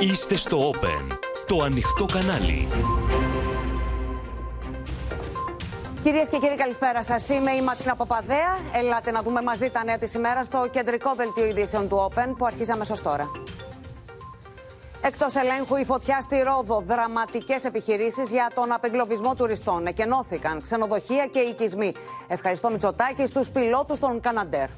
Είστε στο Open, το ανοιχτό κανάλι. Κυρίες και κύριοι, καλησπέρα σας. Είμαι η Ματίνα Παπαδέα. Ελάτε να δούμε μαζί τα νέα της ημέρας στο κεντρικό δελτίο ειδήσεων του Open που αρχίσαμε αμέσως τώρα. Εκτός ελέγχου, η φωτιά στη Ρόδο. Δραματικές επιχειρήσεις για τον απεγκλωβισμό τουριστών. Εκενώθηκαν ξενοδοχεία και οικισμοί. Ευχαριστώ Μητσοτάκη στους πιλότους των Καναντέρ.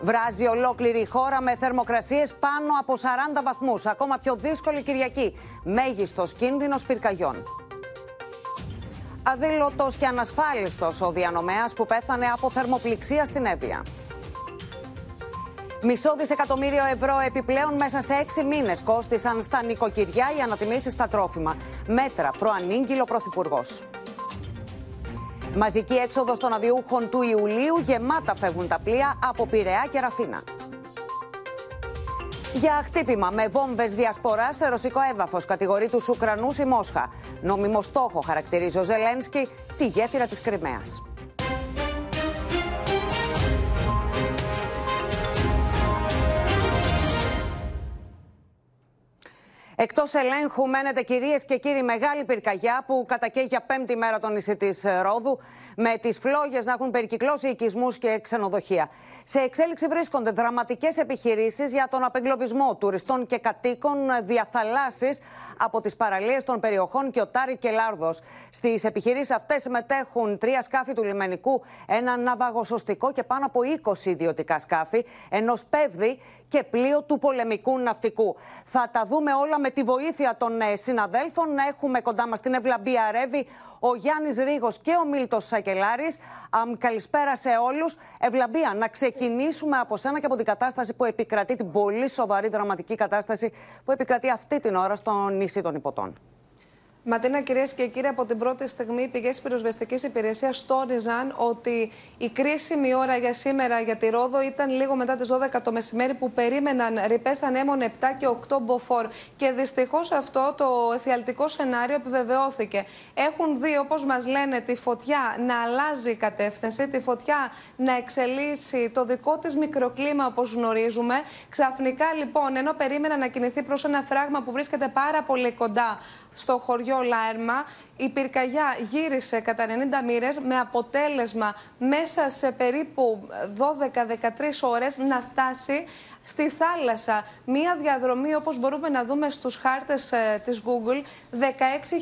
Βράζει ολόκληρη η χώρα με θερμοκρασίες πάνω από 40 βαθμούς. Ακόμα πιο δύσκολη Κυριακή. Μέγιστος κίνδυνος πυρκαγιών. Αδήλωτος και ανασφάλιστος ο διανομέας που πέθανε από θερμοπληξία στην Εύβοια. Μισό δισεκατομμύριο ευρώ επιπλέον μέσα σε έξι μήνες κόστησαν στα νοικοκυριά οι ανατιμήσεις στα τρόφιμα. Μέτρα προανήγγειλο Πρωθυπουργός. Μαζική έξοδο των αδιούχων του Ιουλίου, γεμάτα φεύγουν τα πλοία από Πειραιά και Ραφίνα. Για χτύπημα με βόμβες διασποράς σε ρωσικό έδαφος κατηγορεί τους Ουκρανούς η Μόσχα. Νόμιμο στόχο χαρακτηρίζει ο Ζελένσκι τη γέφυρα της Κρυμαίας. Εκτός ελέγχου μένεται κυρίες και κύριοι μεγάλη πυρκαγιά που κατακαίει για πέμπτη μέρα το νησί της Ρόδου, με τις φλόγες να έχουν περικυκλώσει οικισμούς και ξενοδοχεία. Σε εξέλιξη βρίσκονται δραματικές επιχειρήσεις για τον απεγκλωβισμό τουριστών και κατοίκων διαθαλάσσει από τις παραλίες των περιοχών Κιωτάρι και Λάρδος. Στις επιχειρήσεις αυτές συμμετέχουν τρία σκάφη του λιμενικού, ένα ναυαγοσωστικό και πάνω από 20 ιδιωτικά σκάφη, ενός πεύδι και πλοίο του πολεμικού ναυτικού. Θα τα δούμε όλα με τη βοήθεια των ε, συναδέλφων. Έχουμε κοντά μας την Ευλαμπία Ρεύη, ο Γιάννης Ρίγο και ο Μίλτος Σακελάρης. Καλησπέρα σε όλους. Ευλαμπία, να ξεκινήσουμε από σένα και από την κατάσταση που επικρατεί, την πολύ σοβαρή δραματική κατάσταση που επικρατεί αυτή την ώρα στο νησί των Υποτών. Ματίνα, κυρίες και κύριοι, από την πρώτη στιγμή οι πηγές πυροσβεστικής υπηρεσίας τόνιζαν ότι η κρίσιμη ώρα για σήμερα για τη Ρόδο ήταν λίγο μετά τις 12 το μεσημέρι που περίμεναν ρηπές ανέμων 7 και 8 μποφόρ. Και δυστυχώς αυτό το εφιαλτικό σενάριο επιβεβαιώθηκε. Έχουν δει, όπως μας λένε, τη φωτιά να αλλάζει κατεύθυνση, τη φωτιά να εξελίσσει το δικό της μικροκλίμα όπως γνωρίζουμε. Ξαφνικά λοιπόν, ενώ περίμεναν να κινηθεί προς ένα φράγμα που βρίσκεται πάρα πολύ κοντά στο χωριό Λάερμα. Η πυρκαγιά γύρισε κατά 90 μοίρες με αποτέλεσμα μέσα σε περίπου 12-13 ώρες να φτάσει στη θάλασσα. Μία διαδρομή όπως μπορούμε να δούμε στους χάρτες ε, της Google 16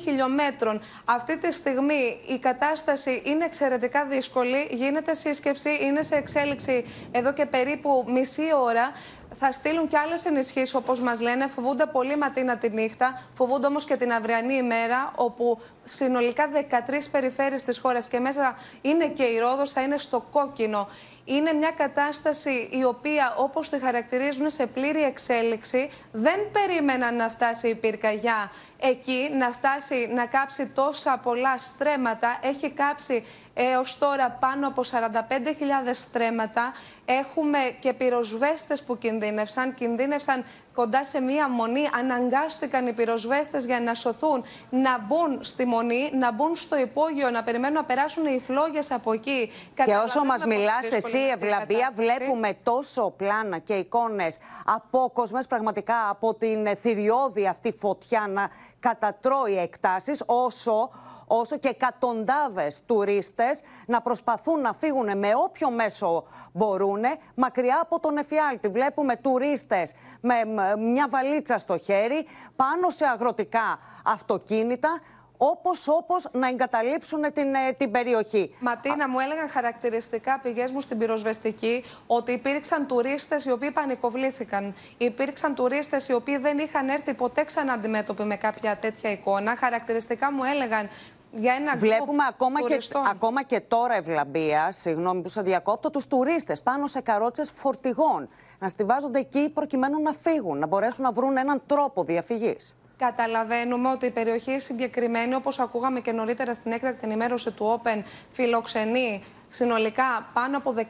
χιλιόμετρων. Αυτή τη στιγμή η κατάσταση είναι εξαιρετικά δύσκολη, γίνεται σύσκεψη, είναι σε εξέλιξη εδώ και περίπου μισή ώρα θα στείλουν και άλλες ενισχύσεις, όπως μας λένε. Φοβούνται πολύ ματίνα τη νύχτα. Φοβούνται όμως και την αυριανή ημέρα, όπου συνολικά 13 περιφέρειες της χώρας και μέσα είναι και η Ρόδος, θα είναι στο κόκκινο. Είναι μια κατάσταση η οποία όπως τη χαρακτηρίζουν σε πλήρη εξέλιξη δεν περίμεναν να φτάσει η πυρκαγιά εκεί, να φτάσει να κάψει τόσα πολλά στρέμματα. Έχει κάψει έως τώρα πάνω από 45.000 στρέμματα. Έχουμε και πυροσβέστες που κινδύνευσαν. Κινδύνευσαν κοντά σε μία μονή. Αναγκάστηκαν οι πυροσβέστες για να σωθούν, να μπουν στη μονή, να μπουν στο υπόγειο, να περιμένουν να περάσουν οι φλόγες από εκεί. Και όσο μας μιλάς εσύ, Ευλαμπία, βλέπουμε τόσο πλάνα και εικόνες απόκοσμες πραγματικά από την θηριώδη αυτή φωτιά να κατατρώει εκτάσεις, όσο όσο και εκατοντάδες τουρίστες να προσπαθούν να φύγουν με όποιο μέσο μπορούν μακριά από τον εφιάλτη. Βλέπουμε τουρίστες με μια βαλίτσα στο χέρι πάνω σε αγροτικά αυτοκίνητα όπως, όπως να εγκαταλείψουν την, ε, την περιοχή. Ματίνα, μου έλεγαν χαρακτηριστικά πηγές μου στην πυροσβεστική ότι υπήρξαν τουρίστες οι οποίοι πανικοβλήθηκαν. Υπήρξαν τουρίστες οι οποίοι δεν είχαν έρθει ποτέ ξανά αντιμέτωποι με κάποια τέτοια εικόνα. Χαρακτηριστικά μου έλεγαν για ένα Βλέπουμε ακόμα και, ακόμα και τώρα ευλαμπία, συγγνώμη που σε διακόπτω, τους τουρίστες πάνω σε καρότσες φορτηγών να στηβάζονται εκεί προκειμένου να φύγουν, να μπορέσουν να βρουν έναν τρόπο διαφυγής. Καταλαβαίνουμε ότι η περιοχή συγκεκριμένη, όπως ακούγαμε και νωρίτερα στην έκτακτη ενημέρωση του Open, φιλοξενεί συνολικά πάνω από 16.000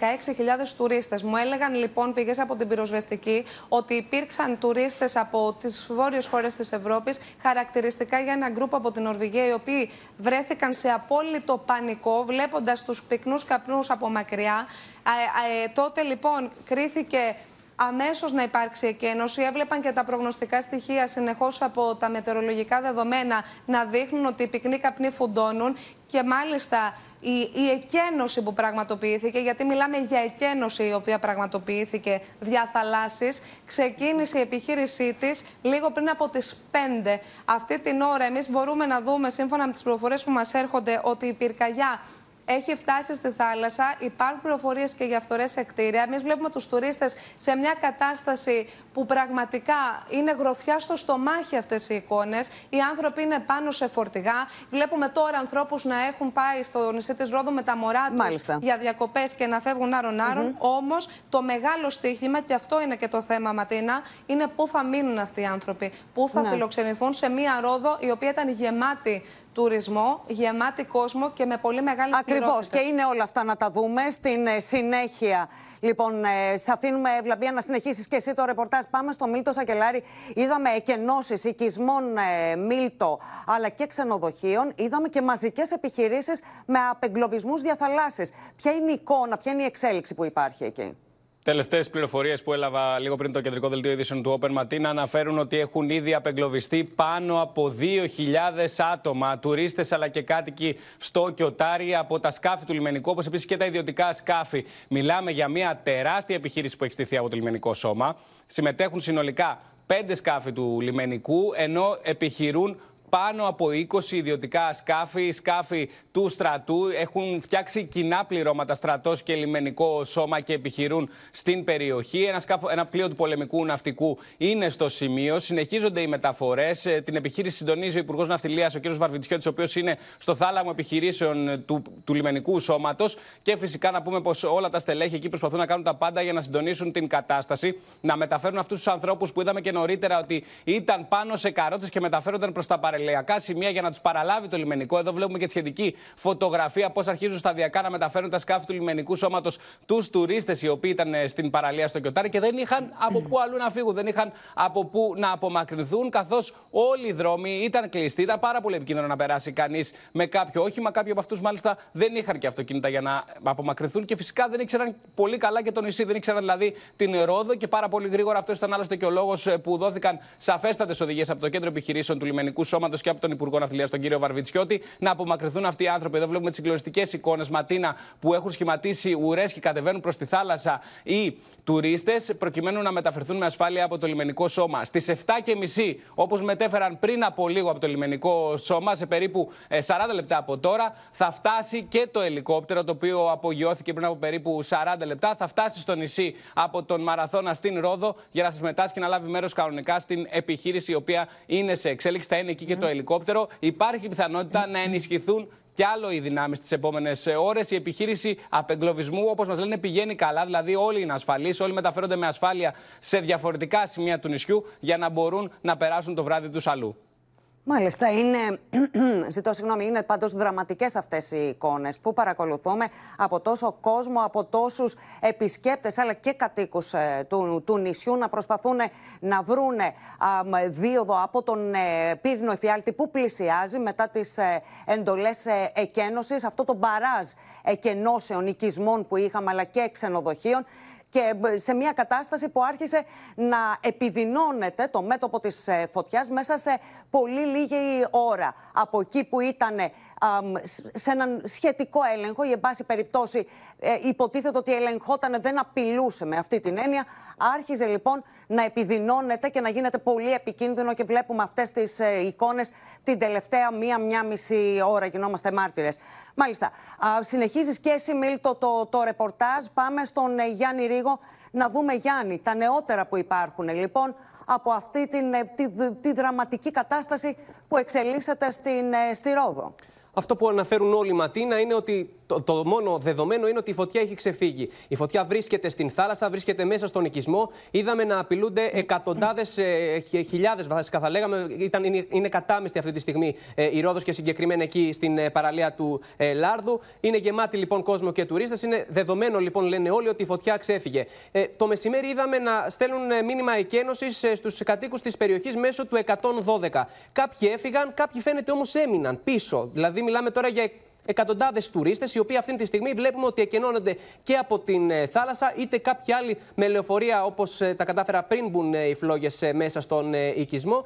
τουρίστες. Μου έλεγαν λοιπόν πηγές από την πυροσβεστική ότι υπήρξαν τουρίστες από τις βόρειες χώρες της Ευρώπης, χαρακτηριστικά για ένα γκρουπ από την Νορβηγία, οι οποίοι βρέθηκαν σε απόλυτο πανικό, βλέποντας τους πυκνούς καπνούς από μακριά. Ε, ε, τότε λοιπόν κρίθηκε αμέσως να υπάρξει εκένωση. Έβλεπαν και τα προγνωστικά στοιχεία συνεχώς από τα μετεωρολογικά δεδομένα να δείχνουν ότι οι πυκνοί καπνοί φουντώνουν και μάλιστα η, η εκένωση που πραγματοποιήθηκε, γιατί μιλάμε για εκένωση η οποία πραγματοποιήθηκε δια θαλάσσης, ξεκίνησε η επιχείρησή της λίγο πριν από τις 5. Αυτή την ώρα εμείς μπορούμε να δούμε, σύμφωνα με τις πληροφορίες που μας έρχονται, ότι η πυρκαγιά έχει φτάσει στη θάλασσα. Υπάρχουν πληροφορίες και για φθορές σε κτίρια. Εμείς βλέπουμε τους τουρίστες σε μια κατάσταση που πραγματικά είναι γροθιά στο στομάχι αυτές οι εικόνες. Οι άνθρωποι είναι πάνω σε φορτηγά. Βλέπουμε τώρα ανθρώπους να έχουν πάει στο νησί της Ρόδου με τα μωρά τους για διακοπές και να φεύγουν άρον-άρον. Mm Όμως το μεγάλο στοίχημα, και αυτό είναι και το θέμα, Ματίνα, είναι πού θα μείνουν αυτοί οι άνθρωποι. Πού θα ναι. φιλοξενηθούν σε μια Ρόδο η οποία ήταν γεμάτη τουρισμό, γεμάτη κόσμο και με πολύ μεγάλη Ακριβώς. Και είναι όλα αυτά να τα δούμε στην ε, συνέχεια. Λοιπόν, ε, σε αφήνουμε, Ευλαμπία, να συνεχίσεις και εσύ το ρεπορτάζ. Πάμε στο Μίλτο Σακελάρη. Είδαμε εκενώσεις οικισμών ε, Μίλτο αλλά και ξενοδοχείων. Είδαμε και μαζικές επιχειρήσεις με απεγκλωβισμούς διαθαλάσσης. Ποια είναι η εικόνα, ποια είναι η εξέλιξη που υπάρχει εκεί; Τελευταίες πληροφορίες που έλαβα λίγο πριν το κεντρικό δελτίο ειδήσεων του Open Matina αναφέρουν ότι έχουν ήδη απεγκλωβιστεί πάνω από 2.000 άτομα, τουρίστες αλλά και κάτοικοι στο Κιωτάρι από τα σκάφη του λιμενικού, όπως επίσης και τα ιδιωτικά σκάφη. Μιλάμε για μια τεράστια επιχείρηση που έχει στηθεί από το λιμενικό σώμα. Συμμετέχουν συνολικά πέντε σκάφη του λιμενικού, ενώ επιχειρούν πάνω από 20 ιδιωτικά σκάφη, σκάφη του στρατού. Έχουν φτιάξει κοινά πληρώματα στρατός και λιμενικό σώμα και επιχειρούν στην περιοχή. Ένα, σκάφο, ένα πλοίο του πολεμικού ναυτικού είναι στο σημείο. Συνεχίζονται οι μεταφορές. Ε, την επιχείρηση συντονίζει ο Υπουργός Ναυτιλίας, ο κ. Βαρβιτσιώτης, ο οποίος είναι στο θάλαμο επιχειρήσεων του, του λιμενικού σώματος. Και φυσικά να πούμε πως όλα τα στελέχη εκεί προσπαθούν να κάνουν τα πάντα για να συντονίσουν την κατάσταση, να μεταφέρουν αυτούς τους ανθρώπους που είδαμε και νωρίτερα ότι ήταν πάνω σε καρότε και μεταφέρονταν προς τα παρελθόν παρελαιακά σημεία για να τους παραλάβει το λιμενικό. Εδώ βλέπουμε και τη σχετική φωτογραφία πώς αρχίζουν σταδιακά να μεταφέρουν τα σκάφη του λιμενικού σώματος τους τουρίστες οι οποίοι ήταν ε, στην παραλία στο Κιωτάρι και δεν είχαν από πού αλλού να φύγουν, δεν είχαν από πού να απομακρυνθούν, καθώς όλοι οι δρόμοι ήταν κλειστοί. Ήταν πάρα πολύ επικίνδυνο να περάσει κανείς με κάποιο όχημα. Κάποιοι από αυτούς μάλιστα δεν είχαν και αυτοκίνητα για να απομακρυνθούν και φυσικά δεν ήξεραν πολύ καλά και το νησί. Δεν ήξεραν δηλαδή την Ρόδο και πάρα πολύ γρήγορα αυτός ήταν άλλωστε και ο λόγος ε, που δόθηκαν σαφέστατες οδηγίες από το κέντρο επιχειρήσεων του λιμενικού σώματος και από τον Υπουργό Ναυτιλίας, τον κύριο Βαρβιτσιώτη, να απομακρυνθούν αυτοί οι άνθρωποι. Εδώ βλέπουμε τις συγκλονιστικές εικόνες Ματίνα που έχουν σχηματίσει ουρές και κατεβαίνουν προς τη θάλασσα οι τουρίστες, προκειμένου να μεταφερθούν με ασφάλεια από το λιμενικό σώμα. Στις 7.30, όπως μετέφεραν πριν από λίγο από το λιμενικό σώμα, σε περίπου 40 ε, λεπτά από τώρα, θα φτάσει και το ελικόπτερο, το οποίο απογειώθηκε πριν από περίπου 40 λεπτά. Θα φτάσει στο νησί από τον Μαραθώνα στην Ρόδο για να συμμετάσχει και να λάβει μέρος κανονικά στην επιχείρηση, η οποία είναι σε εξέλιξη. Θα είναι εκεί και το ελικόπτερο. Υπάρχει πιθανότητα να ενισχυθούν κι άλλο οι δυνάμεις τις επόμενες ώρες. Η επιχείρηση απεγκλωβισμού, όπως μας λένε, πηγαίνει καλά. Δηλαδή, όλοι είναι ασφαλείς, όλοι μεταφέρονται με ασφάλεια σε διαφορετικά σημεία του νησιού για να μπορούν να περάσουν το βράδυ τους αλλού. Μάλιστα, είναι, ζητώ συγγνώμη, είναι πάντως δραματικές αυτές οι εικόνες που παρακολουθούμε από τόσο κόσμο, από τόσους επισκέπτες αλλά και κατοίκους ε, του, του νησιού να προσπαθούν να βρούνε δίωδο από τον ε, πύρινο εφιάλτη που πλησιάζει μετά τις ε, εντολές ε, εκένωσης, αυτό το μπαράζ εκενώσεων οικισμών που είχαμε αλλά και ξενοδοχείων και σε μια κατάσταση που άρχισε να επιδεινώνεται το μέτωπο της ε, φωτιάς μέσα σε πολύ λίγη ώρα. Από εκεί που ήταν σε έναν σχετικό έλεγχο ή εν πάση περιπτώσει ε, υποτίθεται ότι ελεγχόταν δεν απειλούσε με αυτή την έννοια άρχιζε λοιπόν να επιδεινώνεται και να γίνεται πολύ επικίνδυνο και βλέπουμε αυτές τις ε, εικόνες την τελευταία μία-μία μισή ώρα γινόμαστε μάρτυρες. Μάλιστα, α, συνεχίζεις και εσύ Μίλτο το, το ρεπορτάζ, πάμε στον ε, Γιάννη Ρίγο να δούμε Γιάννη τα νεότερα που υπάρχουν λοιπόν από αυτή την, τη, τη, δραματική κατάσταση που εξελίσσεται στην, στη Ρόδο. Αυτό που αναφέρουν όλοι οι Ματίνα είναι ότι το, το μόνο δεδομένο είναι ότι η φωτιά έχει ξεφύγει. Η φωτιά βρίσκεται στην θάλασσα, βρίσκεται μέσα στον οικισμό. Είδαμε να απειλούνται εκατοντάδες, ε, χιλιάδες βασικά θα λέγαμε. Ήταν, είναι, είναι κατάμεστη αυτή τη στιγμή ε, η Ρόδος και συγκεκριμένα εκεί στην ε, παραλία του ε, Λάρδου. Είναι γεμάτη λοιπόν κόσμο και τουρίστες. Είναι δεδομένο λοιπόν, λένε όλοι, ότι η φωτιά ξέφυγε. Ε, το μεσημέρι είδαμε να στέλνουν ε, μήνυμα εκένωσης ε, στους κατοίκους της περιοχής μέσω του 112. Κάποιοι έφυγαν, κάποιοι φαίνεται όμως έμειναν πίσω. Δηλαδή, μιλάμε τώρα για εκατοντάδες τουρίστες, οι οποίοι αυτή τη στιγμή βλέπουμε ότι εκενώνονται και από την ε, θάλασσα, είτε κάποιοι άλλοι με λεωφορεία, όπως ε, τα κατάφερα πριν μπουν οι φλόγες μέσα στον οικισμό.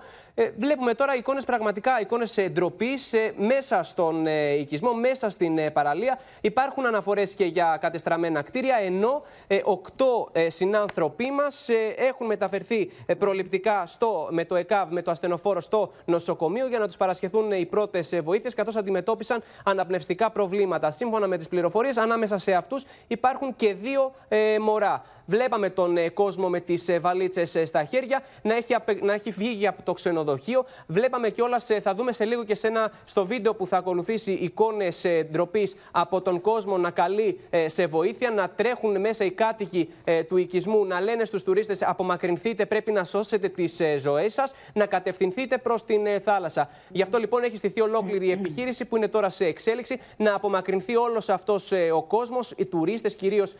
Βλέπουμε τώρα εικόνες πραγματικά, εικόνες ντροπή μέσα στον οικισμό, μέσα στην παραλία. Υπάρχουν αναφορές και για κατεστραμμένα κτίρια, ενώ οκτώ συνάνθρωποι μας έχουν μεταφερθεί προληπτικά στο, με το ΕΚΑΒ, με το ασθενοφόρο στο νοσοκομείο για να τους παρασχεθούν οι πρώτες βοήθειες, καθώς αντιμετώπισαν αναπνευστικά προβλήματα. Σύμφωνα με τις πληροφορίες, ανάμεσα σε αυτούς υπάρχουν και δύο ε, μωρά. Βλέπαμε τον ε, κόσμο με τις ε, βαλίτσες ε, στα χέρια να έχει, να έχει φύγει από το ξενοδοχείο. Βλέπαμε κιόλας, θα δούμε σε λίγο και σε ένα, στο βίντεο που θα ακολουθήσει εικόνες ντροπής από τον κόσμο να καλεί σε βοήθεια, να τρέχουν μέσα οι κάτοικοι του οικισμού, να λένε στους τουρίστες απομακρυνθείτε, πρέπει να σώσετε τις ζωές σας, να κατευθυνθείτε προς την θάλασσα. Γι' αυτό λοιπόν έχει στηθεί ολόκληρη η επιχείρηση που είναι τώρα σε εξέλιξη, να απομακρυνθεί όλος αυτός ο κόσμος, οι τουρίστες κυρίως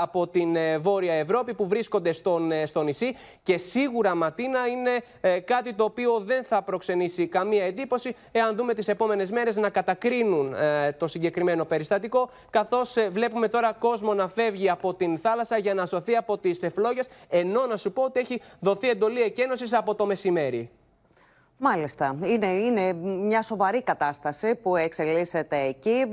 από την βόρεια Ευρώπη που βρίσκονται στον, ε, στο νησί και σίγουρα Ματίνα είναι ε, κάτι το οποίο δεν θα προξενήσει καμία εντύπωση εάν δούμε τις επόμενες μέρες να κατακρίνουν ε, το συγκεκριμένο περιστατικό καθώς βλέπουμε τώρα κόσμο να φεύγει από την θάλασσα για να σωθεί από τις φλόγες ενώ να σου πω ότι έχει δοθεί εντολή εκένωσης από το μεσημέρι. Μάλιστα. Είναι, είναι μια σοβαρή κατάσταση που εξελίσσεται εκεί.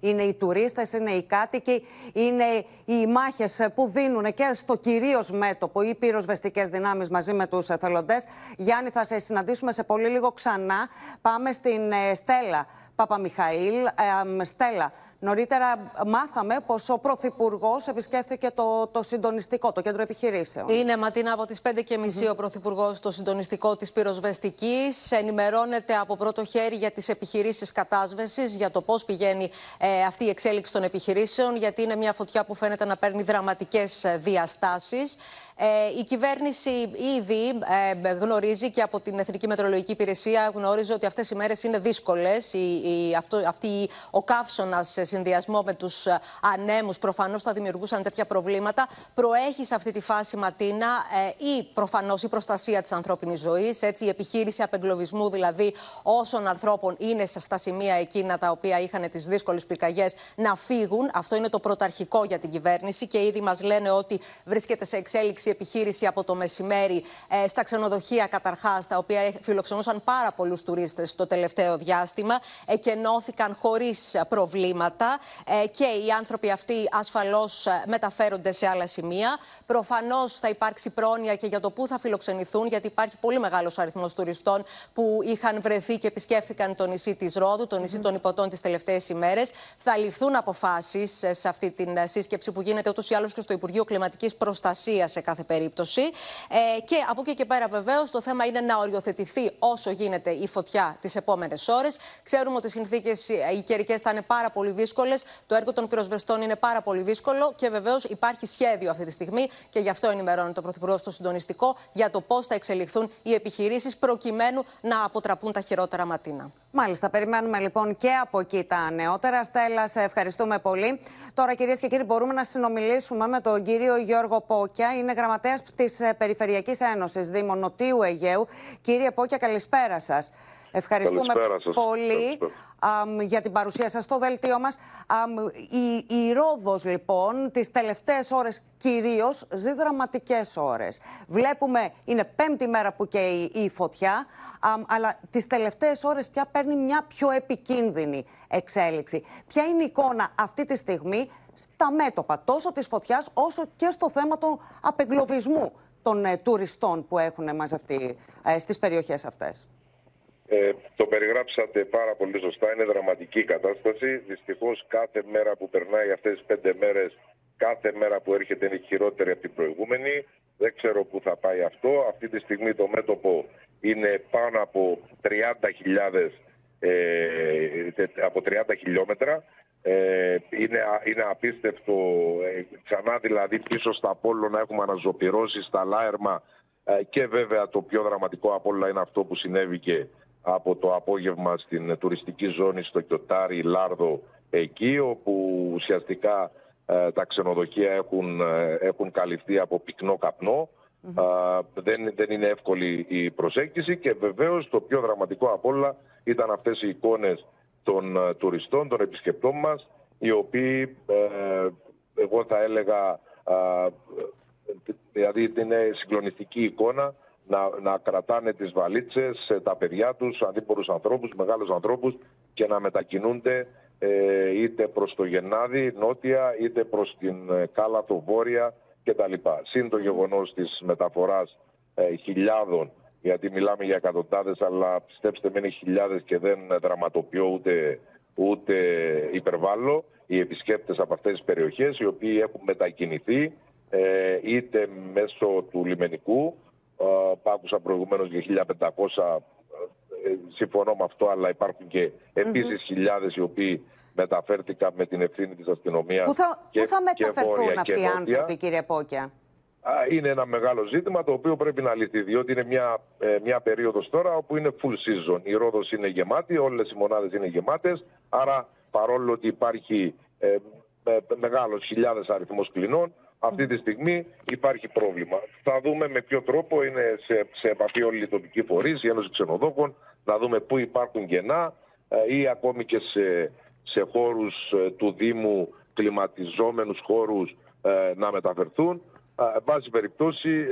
Είναι οι τουρίστες, είναι οι κάτοικοι, είναι οι μάχες που δίνουν και στο κυρίως μέτωπο οι πυροσβεστικές δυνάμεις μαζί με τους εθελοντές. Γιάννη, θα σε συναντήσουμε σε πολύ λίγο ξανά. Πάμε στην ε, Στέλλα Παπαμιχαήλ. Ε, Στέλλα, Νωρίτερα μάθαμε πως ο Πρωθυπουργός επισκέφθηκε το, το συντονιστικό, το κέντρο επιχειρήσεων. Είναι ματίνα από τις 5.30 ο Πρωθυπουργός στο συντονιστικό της πυροσβεστικής. Ενημερώνεται από πρώτο χέρι για τις επιχειρήσεις κατάσβεσης, για το πώς πηγαίνει ε, αυτή η εξέλιξη των επιχειρήσεων, γιατί είναι μια φωτιά που φαίνεται να παίρνει δραματικές ε, διαστάσεις. Ε, η κυβέρνηση ήδη ε, γνωρίζει και από την Εθνική Μετρολογική Υπηρεσία γνώριζε ότι αυτές οι μέρες είναι δύσκολες. Η, η, αυτό, αυτή, ο καύσωνας σε συνδυασμό με τους ε, ανέμους προφανώς θα δημιουργούσαν τέτοια προβλήματα. Προέχει σε αυτή τη φάση, Ματίνα, ε, ή προφανώς η προστασία της ανθρώπινης ζωής, έτσι, η επιχείρηση απεγκλωβισμού δηλαδή όσων ανθρώπων είναι στα σημεία εκείνα τα οποία είχαν τις δύσκολες πυρκαγιές να φύγουν. Αυτό είναι το πρωταρχικό για την κυβέρνηση και ήδη μας λένε ότι βρίσκεται σε εξέλιξη επιχείρηση από το μεσημέρι ε, στα ξενοδοχεία καταρχάς, τα οποία φιλοξενούσαν πάρα πολλούς τουρίστες το τελευταίο διάστημα. Εκενώθηκαν χωρίς προβλήματα ε, και οι άνθρωποι αυτοί ασφαλώς ε, μεταφέρονται σε άλλα σημεία. Προφανώς θα υπάρξει πρόνοια και για το πού θα φιλοξενηθούν, γιατί υπάρχει πολύ μεγάλος αριθμός τουριστών που είχαν βρεθεί και επισκέφθηκαν το νησί της Ρόδου, το νησί των Υποτών τις τελευταίες ημέρες. Θα ληφθούν αποφάσεις σε αυτή την σύσκεψη που γίνεται ούτως ή άλλως και στο Υπουργείο Κλιματικής Προστασίας σε κάθε περίπτωση. Ε, και από εκεί και πέρα, βεβαίως, το θέμα είναι να οριοθετηθεί όσο γίνεται η φωτιά τις επόμενες ώρες. Ξέρουμε ότι οι συνθήκες ε, οι καιρικές θα είναι πάρα πολύ δύσκολες. Το έργο των πυροσβεστών είναι πάρα πολύ δύσκολο και βεβαίως υπάρχει σχέδιο αυτή τη στιγμή και γι' αυτό ενημερώνει το Πρωθυπουργός στο συντονιστικό για το πώς θα εξελιχθούν οι επιχειρήσεις προκειμένου να αποτραπούν τα χειρότερα ματίνα. Μάλιστα, περιμένουμε λοιπόν και από εκεί τα νεότερα. Στέλλα, σε ευχαριστούμε πολύ. Τώρα, κυρίες και κύριοι, μπορούμε να συνομιλήσουμε με τον κύριο Γιώργο Πόκια. Είναι γραμματέας της ε, Περιφερειακής Ένωσης Δήμων Νοτίου Αιγαίου. Κύριε Πόκια, καλησπέρα σας. Ευχαριστούμε πολύ για την παρουσία σας στο δελτίο μας. η, η Ρόδος λοιπόν τις τελευταίες ώρες κυρίως ζει δραματικές ώρες. Βλέπουμε είναι πέμπτη μέρα που καίει η, φωτιά αλλά τις τελευταίες ώρες πια παίρνει μια πιο επικίνδυνη εξέλιξη. Ποια είναι η εικόνα αυτή τη στιγμή; Στα μέτωπα τόσο της φωτιάς όσο και στο θέμα του απεγκλωβισμού των ε, τουριστών που έχουν μαζευτεί ε, στις περιοχές αυτές. Ε, το περιγράψατε πάρα πολύ σωστά. Είναι δραματική η κατάσταση. Δυστυχώς κάθε μέρα που περνάει αυτές τις πέντε μέρες, κάθε μέρα που έρχεται είναι χειρότερη από την προηγούμενη. Δεν ξέρω πού θα πάει αυτό. Αυτή τη στιγμή το μέτωπο είναι πάνω από 30.000 ε, από 30 χιλιόμετρα. Ε, είναι, είναι απίστευτο ε, ξανά δηλαδή πίσω στα Πόλο να έχουμε αναζωπηρώσει στα Λάερμα ε, και βέβαια το πιο δραματικό από όλα είναι αυτό που συνέβη και από το απόγευμα στην τουριστική ζώνη στο Κιωτάρι, Λάρδο, εκεί όπου ουσιαστικά ε, τα ξενοδοχεία έχουν, ε, έχουν καλυφθεί από πυκνό καπνό. δεν, δεν είναι εύκολη η προσέγγιση και βεβαίως το πιο δραματικό από όλα ήταν αυτές οι εικόνες των ε, τουριστών, των επισκεπτών μας, οι οποίοι, ε, εγώ θα έλεγα, ε, δηλαδή είναι συγκλονιστική εικόνα, να, να κρατάνε τις βαλίτσες, ε, τα παιδιά τους, αντίπορους ανθρώπους, μεγάλους ανθρώπους και να μετακινούνται ε, είτε προς το Γενάδι νότια, είτε προς την ε, Κάλαθο βόρεια κτλ. Συν το γεγονός της μεταφοράς ε, χιλιάδων, γιατί μιλάμε για εκατοντάδες, αλλά πιστέψτε με είναι χιλιάδες και δεν δραματοποιώ ούτε, ούτε υπερβάλλω, οι επισκέπτες από αυτές τις περιοχές, οι οποίοι έχουν μετακινηθεί ε, είτε μέσω του λιμενικού, ε, που άκουσα προηγουμένως για 1500 ε, συμφωνώ με αυτό, αλλά υπάρχουν και επίσης mm-hmm. χιλιάδες οι οποίοι μεταφέρθηκαν με την ευθύνη της αστυνομίας. Πού θα, πού θα μεταφερθούν αυτοί οι άνθρωποι, κύριε Πόκια; Είναι ένα μεγάλο ζήτημα το οποίο πρέπει να λυθεί, διότι είναι μια, ε, μια περίοδος τώρα όπου είναι full season. Η Ρόδος είναι γεμάτη, όλες οι μονάδες είναι γεμάτες, άρα παρόλο ότι υπάρχει ε, ε, μεγάλος χιλιάδες αριθμός κλινών, αυτή τη στιγμή υπάρχει πρόβλημα. Θα δούμε με ποιο τρόπο είναι σε, σε επαφή όλοι οι τοπικοί φορείς, η Ένωση Ξενοδόχων, να δούμε πού υπάρχουν κενά ε, ή ακόμη και σε, σε χώρους ε, του Δήμου, κλιματιζόμενους χώρους ε, να μεταφερθούν. Εν πάση περιπτώσει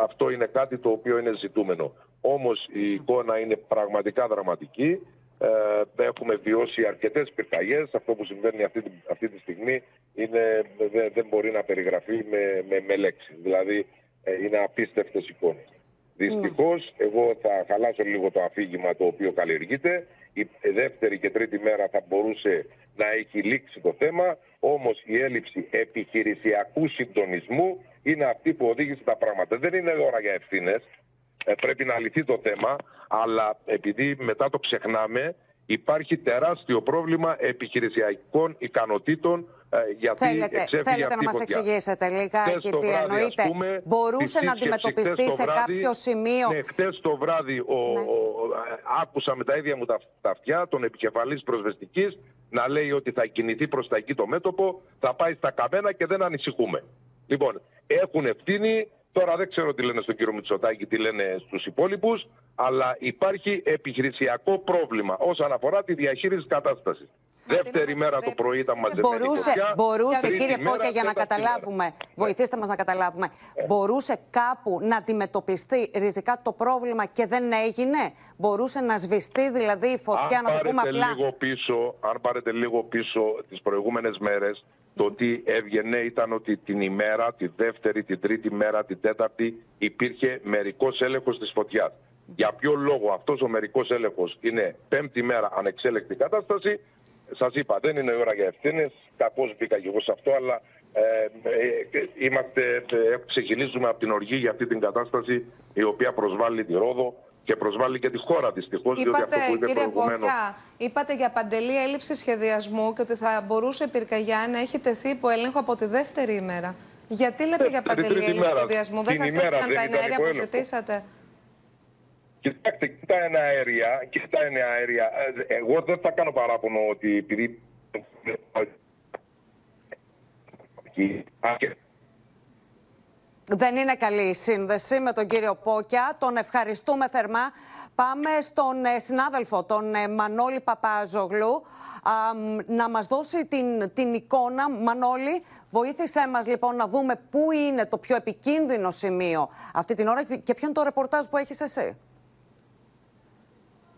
αυτό είναι κάτι το οποίο είναι ζητούμενο. Όμως η εικόνα είναι πραγματικά δραματική. Έχουμε βιώσει αρκετές πυρκαγιές. Αυτό που συμβαίνει αυτή, αυτή τη στιγμή είναι, δεν, μπορεί να περιγραφεί με, με, με λέξη. Δηλαδή είναι απίστευτες εικόνες. Δυστυχώς, εγώ θα χαλάσω λίγο το αφήγημα το οποίο καλλιεργείται. Η δεύτερη και τρίτη μέρα θα μπορούσε να έχει λήξει το θέμα. Όμως η έλλειψη επιχειρησιακού συντονισμού είναι αυτή που οδήγησε τα πράγματα. Δεν είναι ώρα για ευθύνες. Ε, πρέπει να λυθεί το θέμα. Αλλά επειδή μετά το ξεχνάμε, υπάρχει τεράστιο πρόβλημα επιχειρησιακών ικανοτήτων ε, γιατί θέλετε, θέλετε να μας εξηγήσετε λιγάκι τι εννοείτε; Πούμε, Μπορούσε να αντιμετωπιστεί σε βράδυ, κάποιο σημείο; Ναι, χτες το βράδυ ο, ναι. ο, άκουσα με τα ίδια μου τα, τα αυτιά τον επικεφαλής προσβεστικής να λέει ότι θα κινηθεί προς τα εκεί το μέτωπο, θα πάει στα καμένα και δεν ανησυχούμε. Λοιπόν, έχουν ευθύνη Τώρα δεν ξέρω τι λένε στον κύριο Μητσοτάκη, τι λένε στους υπόλοιπους, αλλά υπάρχει επιχειρησιακό πρόβλημα όσον αφορά τη διαχείριση της κατάστασης. Δεύτερη μέρα το πρωί ήταν μαζεμένη Μπορούσε, μπορούσε κύριε Πόκια, για να καταλάβουμε, βοηθήστε μας να καταλάβουμε, ε. μπορούσε κάπου να αντιμετωπιστεί ριζικά το πρόβλημα και δεν έγινε; Μπορούσε να σβηστεί δηλαδή η φωτιά, αν να το πούμε απλά; Λίγο πίσω, αν πάρετε λίγο πίσω τις προηγούμενες μέρες, το τι έβγαινε ήταν ότι την ημέρα, τη δεύτερη, την τρίτη μέρα, την τέταρτη υπήρχε μερικός έλεγχος της φωτιάς. Για ποιο λόγο αυτός ο μερικός έλεγχος είναι πέμπτη μέρα ανεξέλεκτη κατάσταση, σας είπα δεν είναι ώρα για ευθύνες, κακώς μπήκα και εγώ σε αυτό, αλλά ε, ε, είμαστε, ε, ξεκινήσουμε από την οργή για αυτή την κατάσταση η οποία προσβάλλει τη Ρόδο, και προσβάλλει και τη χώρα δυστυχώς. Είπατε, κύριε Πόκια, είπατε για παντελή έλλειψη σχεδιασμού και ότι θα μπορούσε η πυρκαγιά να έχει τεθεί υπό έλεγχο από τη δεύτερη ημέρα. Γιατί λέτε για παντελή έλλειψη σχεδιασμού, δεν σας έφτιαξαν τα εναέρια που ζητήσατε. Κοιτάξτε, κοιτά ένα αέρια, κοιτά ένα αέρια. Ε, εγώ δεν θα κάνω παράπονο ότι επειδή δεν είναι καλή η σύνδεση με τον κύριο Πόκια. Τον ευχαριστούμε θερμά. Πάμε στον ε, συνάδελφο, τον ε, Μανώλη Παπάζογλου, να μας δώσει την, την εικόνα. Μανώλη, βοήθησέ μας λοιπόν να δούμε πού είναι το πιο επικίνδυνο σημείο αυτή την ώρα και ποιο είναι το ρεπορτάζ που έχεις εσύ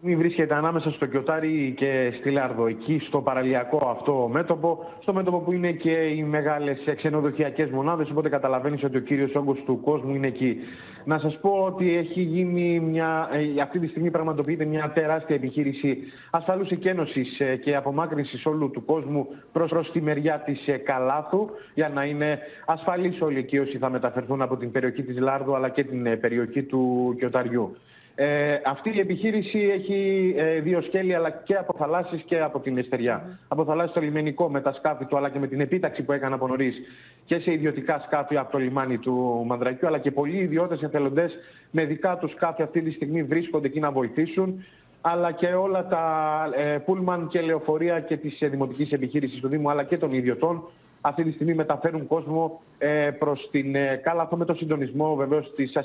βρίσκεται ανάμεσα στο Κιωτάρι και στη Λάρδο, εκεί στο παραλιακό αυτό μέτωπο, στο μέτωπο που είναι και οι μεγάλες ξενοδοχειακές μονάδες. Οπότε καταλαβαίνεις ότι ο κύριος όγκος του κόσμου είναι εκεί. Να σας πω ότι έχει γίνει μια, ε, αυτή τη στιγμή πραγματοποιείται μια τεράστια επιχείρηση ασφαλού εκένωσης ε, και απομάκρυνσης όλου του κόσμου προς τη μεριά της ε, Καλάθου, για να είναι ασφαλεί όλοι εκεί όσοι θα μεταφερθούν από την περιοχή της Λάρδου αλλά και την περιοχή του Κιωταριού. Ε, αυτή η επιχείρηση έχει ε, δύο σκέλη, αλλά και από θαλάσσης και από την εστεριά. Mm. Από θαλάσσι στο λιμενικό με τα σκάφη του, αλλά και με την επίταξη που έκανε από νωρίς και σε ιδιωτικά σκάφη από το λιμάνι του Μανδρακιού, αλλά και πολλοί ιδιώτες εθελοντές με δικά τους σκάφη αυτή τη στιγμή βρίσκονται εκεί να βοηθήσουν. Αλλά και όλα τα ε, πούλμαν και λεωφορεία και της ε, δημοτικής επιχείρησης του Δήμου, αλλά και των ιδιωτών, αυτή τη στιγμή μεταφέρουν κόσμο ε, προς την ε, Κάλαθο με το συντονισμό βεβαίως της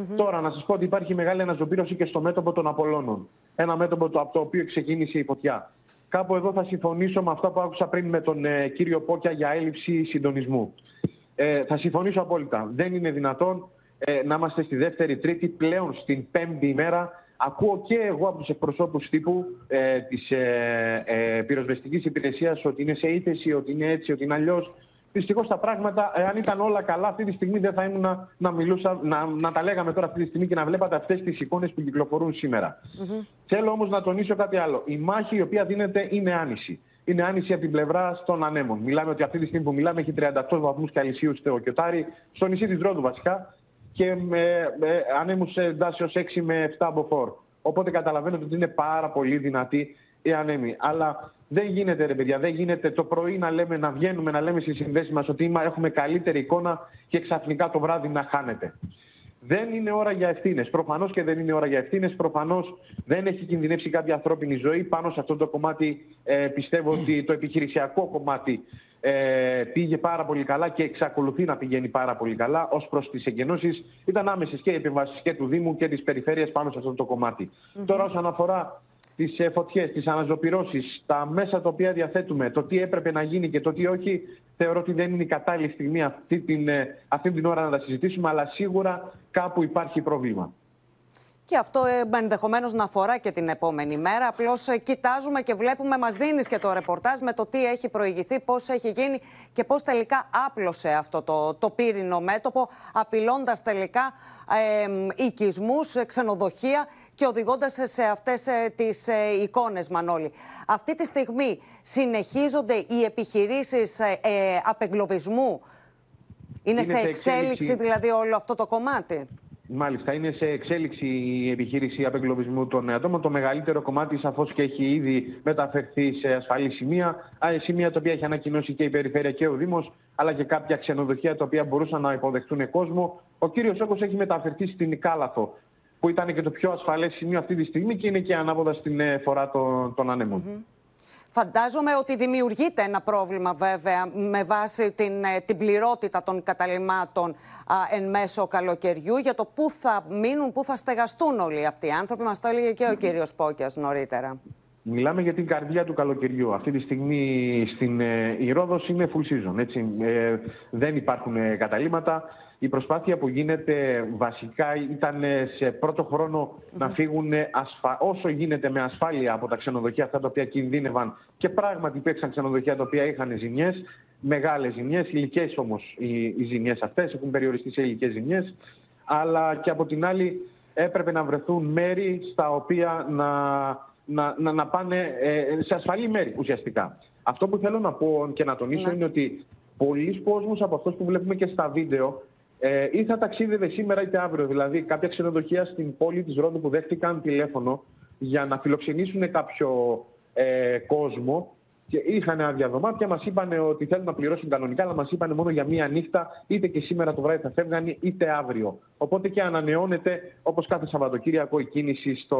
αστυνομία. Τώρα, να σας πω ότι υπάρχει μεγάλη αναζωπήρωση και στο μέτωπο των Απολώνων. ένα μέτωπο το, από το οποίο ξεκίνησε η φωτιά. Κάπου εδώ θα συμφωνήσω με αυτά που άκουσα πριν με τον ε, κύριο Πόκια για έλλειψη συντονισμού. Ε, θα συμφωνήσω απόλυτα. Δεν είναι δυνατόν ε, να είμαστε στη δεύτερη, τρίτη, πλέον στην πέμπτη ημέρα. Ακούω και εγώ από τους εκπροσώπους τύπου ε, της ε, ε, πυροσβεστικής υπηρεσίας ότι είναι σε ύφεση, ότι είναι έτσι, ότι είναι αλλιώς. Δυστυχώς τα πράγματα, αν ήταν όλα καλά, αυτή τη στιγμή δεν θα ήμουν να, να, μιλούσα, να, να τα λέγαμε τώρα αυτή τη στιγμή και να βλέπατε αυτές τις εικόνες που κυκλοφορούν σήμερα. Mm-hmm. Θέλω όμως να τονίσω κάτι άλλο. Η μάχη η οποία δίνεται είναι άνηση. Είναι άνηση από την πλευρά των ανέμων. Μιλάμε ότι αυτή τη στιγμή που μιλάμε έχει 38 βαθμούς Κελσίου στο Κιωτάρι, στο νησί της Ρόδου βασικά, και με, με ανέμους εντάσεω 6 με 7 από φόρ. Οπότε καταλαβαίνετε ότι είναι πάρα πολύ δυνατή η ανέμη. Αλλά δεν γίνεται, ρε παιδιά, δεν γίνεται το πρωί να λέμε, να βγαίνουμε, να λέμε στις συνδέσεις μας ότι έχουμε καλύτερη εικόνα και ξαφνικά το βράδυ να χάνεται. Δεν είναι ώρα για ευθύνες. Προφανώς και δεν είναι ώρα για ευθύνες. Προφανώς δεν έχει κινδυνεύσει κάποια ανθρώπινη ζωή. Πάνω σε αυτό το κομμάτι ε, πιστεύω ότι το επιχειρησιακό κομμάτι ε, πήγε πάρα πολύ καλά και εξακολουθεί να πηγαίνει πάρα πολύ καλά ως προς τις εγκαινώσει. Ήταν άμεσες και οι επιβάσεις και του Δήμου και της περιφέρειας πάνω σε αυτό το κομμάτι. Τώρα, όσον αφορά τις ε, φωτιές, τις αναζωπηρώσεις, τα μέσα τα οποία διαθέτουμε, το τι έπρεπε να γίνει και το τι όχι, θεωρώ ότι δεν είναι η κατάλληλη στιγμή αυτή την, ε, αυτή την ώρα να τα συζητήσουμε, αλλά σίγουρα κάπου υπάρχει πρόβλημα. Και αυτό ε, ενδεχομένως να αφορά και την επόμενη μέρα. Απλώς κοιτάζουμε και βλέπουμε, μας δίνεις και το ρεπορτάζ με το τι έχει προηγηθεί, πώς έχει γίνει και πώς τελικά άπλωσε αυτό το, το πύρινο μέτωπο, απειλώντας τελικά ε, οικισμούς, ξενοδοχεία και οδηγώντας σε αυτές ε, τις ε, εικόνες, Μανώλη. Αυτή τη στιγμή συνεχίζονται οι επιχειρήσεις ε, απεγκλωβισμού; Είναι, σε, εξέλιξη, δηλαδή όλο αυτό το κομμάτι; Μάλιστα, είναι σε εξέλιξη η επιχείρηση απεγκλωβισμού των ατόμων. Το μεγαλύτερο κομμάτι σαφώς και έχει ήδη μεταφερθεί σε ασφαλή σημεία. Σημεία τα οποία έχει ανακοινώσει και η Περιφέρεια και ο Δήμος, αλλά και κάποια ξενοδοχεία τα οποία μπορούσαν να υποδεχτούν κόσμο. Ο κύριος Όγκο έχει μεταφερθεί στην Κάλαθο που ήταν και το πιο ασφαλές σημείο αυτή τη στιγμή και είναι και ανάποδα στην ε, φορά των, των ανεμων Φαντάζομαι ότι δημιουργείται ένα πρόβλημα βέβαια με βάση την, ε, την πληρότητα των καταλήμματων εν μέσω καλοκαιριού για το πού θα μείνουν, πού θα στεγαστούν όλοι αυτοί οι άνθρωποι. Μας το έλεγε και ο κύριος Πόκιας νωρίτερα. Μιλάμε για την καρδιά του καλοκαιριού. Αυτή τη στιγμή στην ε, η Ρόδος είναι full season. Έτσι. Ε, δεν υπάρχουν ε, καταλήμματα. Η προσπάθεια που γίνεται βασικά ήταν σε πρώτο χρόνο να φύγουν ασφα... όσο γίνεται με ασφάλεια από τα ξενοδοχεία αυτά τα οποία κινδύνευαν και πράγματι υπήρξαν ξενοδοχεία τα οποία είχαν ζημιές, μεγάλες ζημιές, ηλικέ όμως οι, οι ζημιές αυτές, έχουν περιοριστεί σε ηλικέ ζημιές, αλλά και από την άλλη έπρεπε να βρεθούν μέρη στα οποία να να, να, να πάνε ε, σε ασφαλή μέρη ουσιαστικά. Αυτό που θέλω να πω και να τονίσω ναι. είναι ότι πολλοί κόσμοι από αυτούς που βλέπουμε και στα βίντεο ε, ή θα ταξίδευε σήμερα είτε αύριο. Δηλαδή, κάποια ξενοδοχεία στην πόλη της Ρόδου που δέχτηκαν τηλέφωνο για να φιλοξενήσουν κάποιο ε, κόσμο και είχαν άδεια δωμάτια, μας είπαν ότι θέλουν να πληρώσουν κανονικά, αλλά μας είπαν μόνο για μία νύχτα, είτε και σήμερα το βράδυ θα φεύγαν, είτε αύριο. Οπότε και ανανεώνεται όπως κάθε Σαββατοκύριακο η κίνηση στο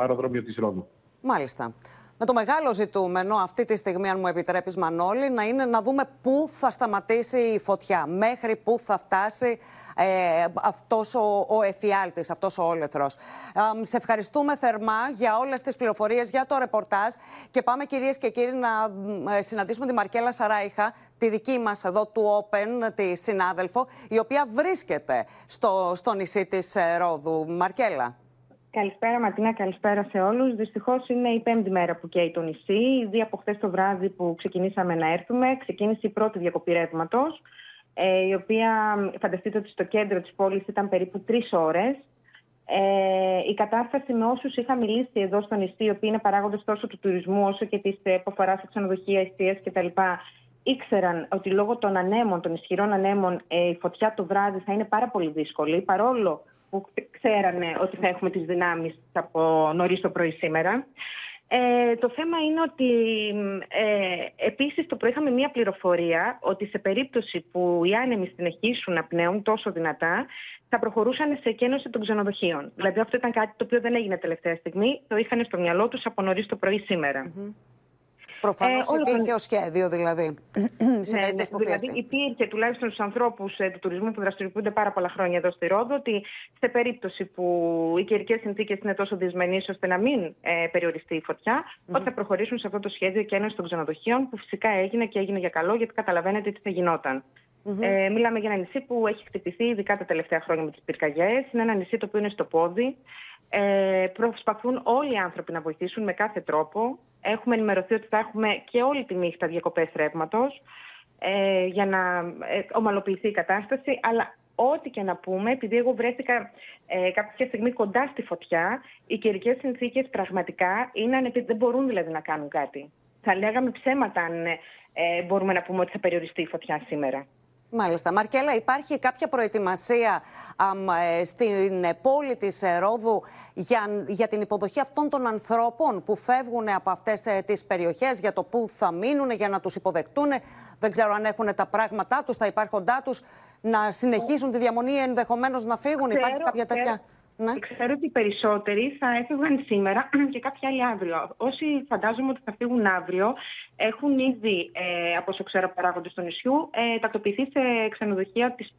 αεροδρόμιο της Ρόδου. Μάλιστα. Με το μεγάλο ζητούμενο αυτή τη στιγμή, αν μου επιτρέπεις Μανώλη, να είναι να δούμε πού θα σταματήσει η φωτιά, μέχρι πού θα φτάσει ε, αυτός ο, ο εφιάλτης, αυτός ο όλεθρος. Ε, σε ευχαριστούμε θερμά για όλες τις πληροφορίες, για το ρεπορτάζ και πάμε κυρίες και κύριοι να ε, συναντήσουμε τη Μαρκέλα Σαράιχα, τη δική μας εδώ του Open, τη συνάδελφο, η οποία βρίσκεται στο, στο νησί της ε, Ρόδου. Μαρκέλα. Καλησπέρα Ματίνα, καλησπέρα σε όλους. Δυστυχώς είναι η πέμπτη μέρα που καίει το νησί. Ήδη από χθες το βράδυ που ξεκινήσαμε να έρθουμε, ξεκίνησε η πρώτη διακοπή ρεύματος. Ε, η οποία φανταστείτε ότι στο κέντρο της πόλης ήταν περίπου τρεις ώρες. Ε, η κατάσταση με όσους είχα μιλήσει εδώ στο νησί, οι οποίοι είναι παράγοντες τόσο του τουρισμού όσο και της αποφορά σε ξενοδοχεία, εστίας κτλ., ήξεραν ότι λόγω των ανέμων, των ισχυρών ανέμων, ε, η φωτιά το βράδυ θα είναι πάρα πολύ δύσκολη, παρόλο που ξέρανε ότι θα έχουμε τις δυνάμεις από νωρίς το πρωί σήμερα. Ε, το θέμα είναι ότι ε, επίσης το πρωί είχαμε μία πληροφορία ότι σε περίπτωση που οι άνεμοι συνεχίσουν να πνέουν τόσο δυνατά θα προχωρούσαν σε εκένωση των ξενοδοχείων. Δηλαδή αυτό ήταν κάτι το οποίο δεν έγινε τελευταία στιγμή, το είχαν στο μυαλό τους από νωρίς το πρωί σήμερα. Προφανώς Ε, όλο υπήρχε τον- ω σχέδιο δηλαδή. σε Ναι, ναι, περίπτωση που δηλαδή χρειαστεί. υπήρχε τουλάχιστον στους ανθρώπους του τουρισμού που δραστηριοποιούνται πάρα πολλά χρόνια εδώ στη Ρόδο ότι σε περίπτωση που οι καιρικές συνθήκες είναι τόσο δυσμενείς ώστε να μην ε, περιοριστεί η φωτια ότι θα προχωρήσουν σε αυτό το σχέδιο και ένωση των ξενοδοχείων που φυσικά έγινε και έγινε για καλό γιατί καταλαβαίνετε τι θα γινόταν. Ε, μιλάμε για ένα νησί που έχει χτυπηθεί ειδικά τα τελευταία χρόνια με τις πυρκαγιές. Είναι ένα νησί το οποίο είναι στο πόδι. Ε, προσπαθούν όλοι οι άνθρωποι να βοηθήσουν με κάθε τρόπο. Έχουμε ενημερωθεί ότι θα έχουμε και όλη τη νύχτα διακοπές ρεύματος ε, για να ε, ομαλοποιηθεί η κατάσταση. Αλλά ό,τι και να πούμε, επειδή εγώ βρέθηκα ε, κάποια στιγμή κοντά στη φωτιά, οι καιρικές συνθήκες πραγματικά είναι ανεπι... δεν μπορούν δηλαδή να κάνουν κάτι. Θα λέγαμε ψέματα αν ε, μπορούμε να πούμε ότι θα περιοριστεί η φωτιά σήμερα. Μάλιστα. Μαρκέλα, υπάρχει κάποια προετοιμασία αμ, ε, στην ε, πόλη της ε, Ρόδου για, για την υποδοχή αυτών των ανθρώπων που φεύγουν από αυτές ε, τις περιοχές για το πού θα μείνουν, για να τους υποδεκτούν. Δεν ξέρω αν έχουν τα πράγματά τους, τα υπάρχοντά τους, να συνεχίσουν τη διαμονή ή ενδεχομένως να φύγουν. Υπάρχει Ξέρω, κάποια τέτοια... ξέρω. Ναι. Ξέρω ότι οι περισσότεροι θα έφευγαν σήμερα και κάποιοι άλλοι αύριο. Όσοι φαντάζομαι ότι θα φύγουν αύριο, έχουν ήδη, ε, από όσο ξέρω παράγοντες του νησιού, ε, τακτοποιηθεί σε ξενοδοχεία της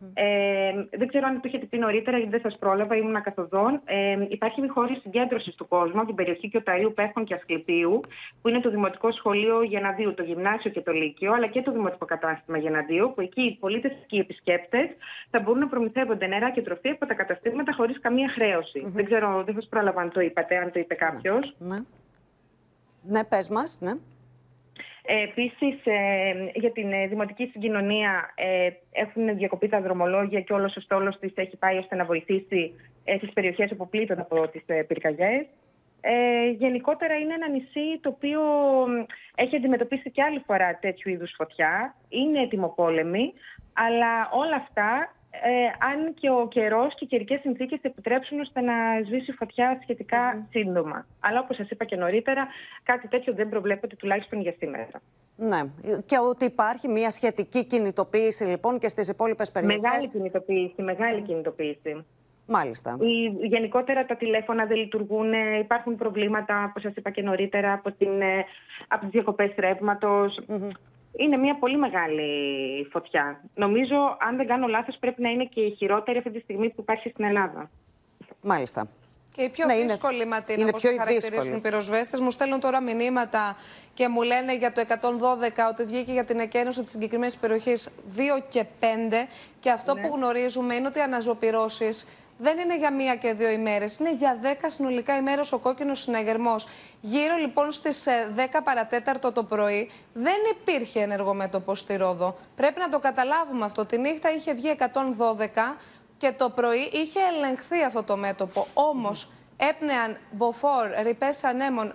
πόλης. Ε, δεν ξέρω αν το έχετε πει νωρίτερα, γιατί δεν σας πρόλαβα, ήμουν καθοδόν. Ε, υπάρχει μια χώρη συγκέντρωσης του κόσμου από την περιοχή Κιωταρίου, Πέχων και Ασκληπίου, που είναι το Δημοτικό Σχολείο Γεναδίου, το Γυμνάσιο και το Λύκειο, αλλά και το Δημοτικό Κατάστημα Γεναδίου, που εκεί οι πολίτες και οι επισκέπτες θα μπορούν να προμηθεύονται νερά και τροφή από τα καταστήματα χωρίς καμία χρέωση. Δεν ξέρω, δεν σας πρόλαβα αν το είπατε, αν το είπε κάποιος. Ναι. Ναι, πες μας, ναι. Ε, Επίσης, για την ε, δημοτική συγκοινωνία ε, έχουν διακοπεί τα δρομολόγια και όλος ο στόλος της έχει πάει ώστε να βοηθήσει ε, στις περιοχές όπου πλήττονται από τις ε, πυρκαγιές. Ε, γενικότερα είναι ένα νησί το οποίο μ, έχει αντιμετωπίσει και άλλη φορά τέτοιου είδους φωτιά. Είναι ετοιμοπόλεμη, αλλά όλα αυτά, ε, αν και ο καιρός και οι καιρικές συνθήκες επιτρέψουν ώστε να σβήσει η φωτιά σχετικά σύντομα. Αλλά όπως σας είπα και νωρίτερα, κάτι τέτοιο δεν προβλέπεται τουλάχιστον για σήμερα. Ναι, και ότι υπάρχει μια σχετική κινητοποίηση λοιπόν και στις υπόλοιπες περιοχές. Μεγάλη κινητοποίηση, μεγάλη κινητοποίηση. Μάλιστα. Η- Γενικότερα τα τηλέφωνα δεν λειτουργούν, ε, υπάρχουν προβλήματα, όπως σας είπα και νωρίτερα, από, την, ε, από τις διακοπές ρεύματος. Είναι μια πολύ μεγάλη φωτιά. Νομίζω, αν δεν κάνω λάθος, πρέπει να είναι και η χειρότερη αυτή τη στιγμή που υπάρχει στην Ελλάδα. Μάλιστα. Και οι πιο Ναι, είναι- δύσκολοι, Ματίνα, είναι όπως πιο τη χαρακτηρίζουν δύσκολοι. οι πυροσβέστες, μου στέλνουν τώρα μηνύματα και μου λένε για το 112 ότι βγήκε για την εκένωση της συγκεκριμένης περιοχής 2 και 5 και αυτό που γνωρίζουμε είναι ότι οι αναζωπυρώσεις δεν είναι για μία και δύο ημέρες, είναι για 10 συνολικά ημέρες ο κόκκινος συναγερμός. Γύρω λοιπόν στις ε, 10 παρατέταρτο το πρωί δεν υπήρχε ενεργομέτωπο στη Ρόδο. Πρέπει να το καταλάβουμε αυτό. Τη νύχτα είχε βγει 112 και το πρωί είχε ελεγχθεί αυτό το μέτωπο. Όμως έπνεαν μποφόρ, ρηπές ανέμων,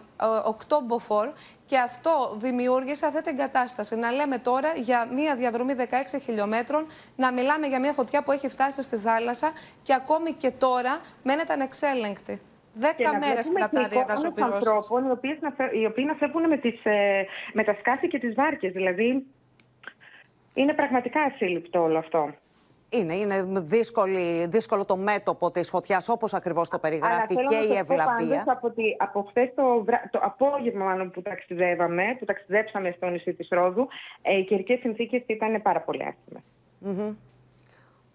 8 μποφόρ και αυτό δημιούργησε αυτή την κατάσταση. Να λέμε τώρα για μια διαδρομή 16 χιλιόμετρων, να μιλάμε για μια φωτιά που έχει φτάσει στη θάλασσα και ακόμη και τώρα μένεται ανεξέλεγκτη. Δέκα να μέρες βλέπουμε και κρατάει η εικόνες αναζωπυρώση. ανθρώπων οι, οποίες να φε- οι οποίοι να φεύγουν με, τις, ε, με τα σκάφη και τις βάρκες. Δηλαδή, είναι πραγματικά ασύλληπτο όλο αυτό. Είναι, είναι δύσκολη, δύσκολο το μέτωπο της φωτιάς όπως ακριβώς το περιγράφει θέλω και να η σας πω ευλαπία. πάντως από, τη, από χθες το, βρά- το απόγευμα μάλλον που ταξιδεύαμε, που ταξιδέψαμε στο νησί της Ρόδου, ε, οι καιρικές συνθήκες ήταν πάρα πολύ άσχημες.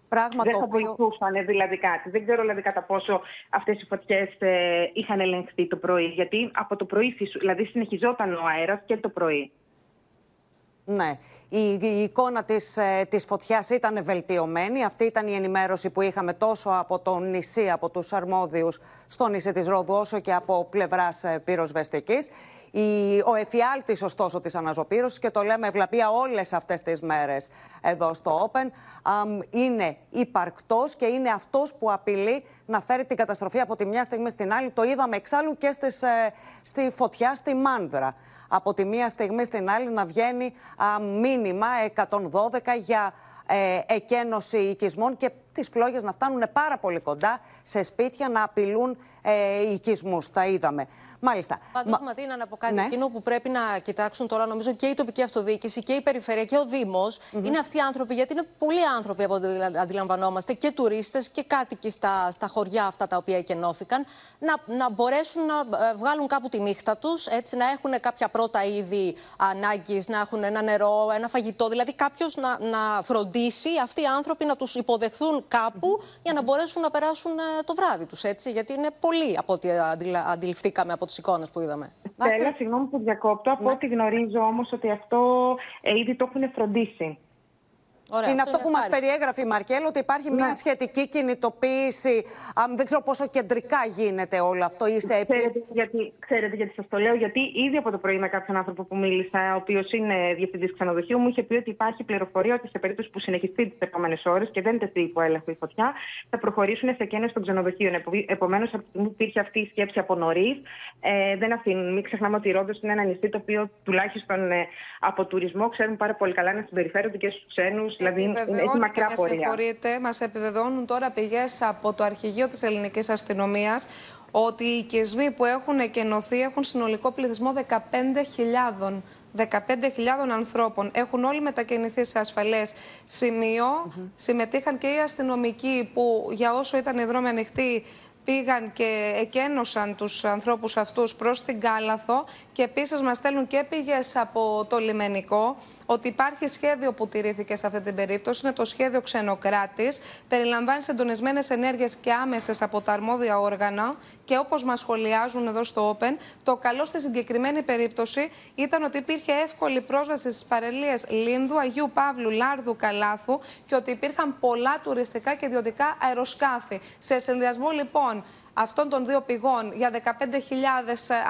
Πράγμα Δεν το θα οποίο... βοηθούσαν δηλαδή κάτι. Δεν ξέρω δηλαδή κατά πόσο αυτές οι φωτιές ε, είχαν ελεγχθεί το πρωί. Γιατί από το πρωί, φυσου- δηλαδή συνεχιζόταν ο αέρας και το πρωί. Ναι. Η, η εικόνα της, ε, της φωτιάς ήταν βελτιωμένη. Αυτή ήταν η ενημέρωση που είχαμε τόσο από το νησί, από τους αρμόδιους στο νησί της Ρόδου, όσο και από πλευράς ε, πυροσβεστικής. Η, ο εφιάλτης ωστόσο της αναζωπήρωσης και το λέμε ευλαπία όλες αυτές τις μέρες εδώ στο Open αμ, είναι υπαρκτός και είναι αυτός που απειλεί να φέρει την καταστροφή από τη μια στιγμή στην άλλη. Το είδαμε εξάλλου και στις, ε, στη φωτιά στη Μάνδρα από τη μία στιγμή στην άλλη να βγαίνει α, μήνυμα 112 για ε, εκένωση οικισμών και τις φλόγες να φτάνουν πάρα πολύ κοντά σε σπίτια να απειλούν ε, οικισμούς. Τα είδαμε. Μάλιστα. Πάντως, Μα... Ματίνα, να πω κάτι. Ναι. Εκείνο που πρέπει να κοιτάξουν τώρα, νομίζω και η τοπική αυτοδιοίκηση και η περιφέρεια και ο Δήμος, είναι αυτοί οι άνθρωποι, γιατί είναι πολλοί άνθρωποι από ό,τι αντιλαμβανόμαστε, και τουρίστες και κάτοικοι στα, στα χωριά αυτά τα οποία εκενώθηκαν, να, να μπορέσουν να ε, βγάλουν κάπου τη νύχτα τους, έτσι να έχουν κάποια πρώτα είδη ανάγκης, να έχουν ένα νερό, ένα φαγητό. Δηλαδή, κάποιος να, να φροντίσει αυτοί οι άνθρωποι να τους υποδεχθούν κάπου για να μπορέσουν να περάσουν ε, το βράδυ τους, έτσι. Γιατί είναι πολλοί από ό,τι αντιληφθήκαμε από τις εικόνες που είδαμε. Θέλω, συγγνώμη που διακόπτω. Από ναι. ό,τι γνωρίζω όμως ότι αυτό ε, ήδη το έχουν φροντίσει. Ωραία, είναι αυτό, αυτό που μας περιέγραφε η Μαρκέλ, ότι υπάρχει μια ναι. σχετική κινητοποίηση. Α, δεν ξέρω πόσο κεντρικά γίνεται όλο αυτό. Είσαι ξέρετε, γιατί, ξέρετε γιατί σας το λέω, γιατί ήδη από το πρωί με κάποιον άνθρωπο που μίλησα, ο οποίος είναι διευθυντής ξενοδοχείου, μου είχε πει ότι υπάρχει πληροφορία ότι σε περίπτωση που συνεχιστεί τις επόμενες ώρες και δεν τεθεί υπό έλεγχο η φωτιά, θα προχωρήσουν σε καίνε των ξενοδοχείων. Επομένως, από τη στιγμή που υπήρχε αυτή η σκέψη από νωρίς, ε, δεν αφήνουν. Μην ξεχνάμε ότι η Ρόδο είναι ένα νησί το οποίο τουλάχιστον ε, από τουρισμό ξέρουν πάρα πολύ καλά να συμπεριφέρονται και στους ξένους Δηλαδή έχει μακρά και πορεία. Συγχωρείτε, μας επιβεβαιώνουν τώρα πηγές από το Αρχηγείο της Ελληνικής Αστυνομίας ότι οι οικισμοί που έχουν εκενωθεί έχουν συνολικό πληθυσμό 15.000. 15.000 ανθρώπων έχουν όλοι μετακινηθεί σε ασφαλές σημείο. Συμμετείχαν και οι αστυνομικοί που για όσο ήταν οι δρόμοι ανοιχτοί πήγαν και εκένωσαν τους ανθρώπους αυτούς προς την Κάλαθο και επίσης μας στέλνουν και πηγές από το λιμενικό ότι υπάρχει σχέδιο που τηρήθηκε σε αυτή την περίπτωση. Είναι το σχέδιο ξενοκράτης. Περιλαμβάνει συντονισμένες ενέργειες και άμεσες από τα αρμόδια όργανα. Και όπως μας σχολιάζουν εδώ στο Open, το καλό στη συγκεκριμένη περίπτωση ήταν ότι υπήρχε εύκολη πρόσβαση στις παρελίε Λίνδου, Αγίου Παύλου, Λάρδου, Καλάθου και ότι υπήρχαν πολλά τουριστικά και ιδιωτικά αεροσκάφη. Σε συνδυασμό λοιπόν αυτών των δύο πηγών για 15.000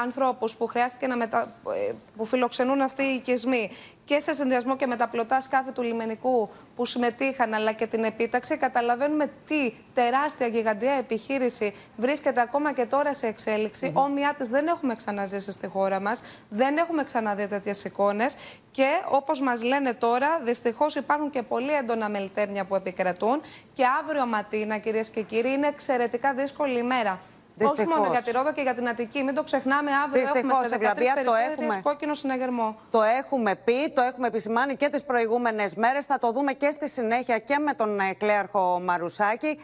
ανθρώπους που χρειάστηκε να μετα... Ε, που φιλοξενούν αυτοί οι οικισμοί και σε συνδυασμό και με τα πλωτά σκάφη του λιμενικού που συμμετείχαν αλλά και την επίταξη, καταλαβαίνουμε τι τεράστια γιγαντιά επιχείρηση βρίσκεται ακόμα και τώρα σε εξέλιξη. Mm Όμοιά της δεν έχουμε ξαναζήσει στη χώρα μας, δεν έχουμε ξαναδεί τέτοιες εικόνες και όπως μας λένε τώρα, δυστυχώς υπάρχουν και πολύ έντονα μελτέμια που επικρατούν. Και αύριο Ματίνα, κυρίες και κύριοι, είναι εξαιρετικά δύσκολη ημέρα. Δυστυχώς. Όχι μόνο για τη Ρόδο και για την Αττική. Μην το ξεχνάμε, αύριο Δυστυχώς, έχουμε σε 13 το έχουμε, κόκκινο συναγερμό. Το έχουμε πει, το έχουμε επισημάνει και τις προηγούμενες μέρες. Θα το δούμε και στη συνέχεια και με τον ε, κλέαρχο Μαρουσάκη.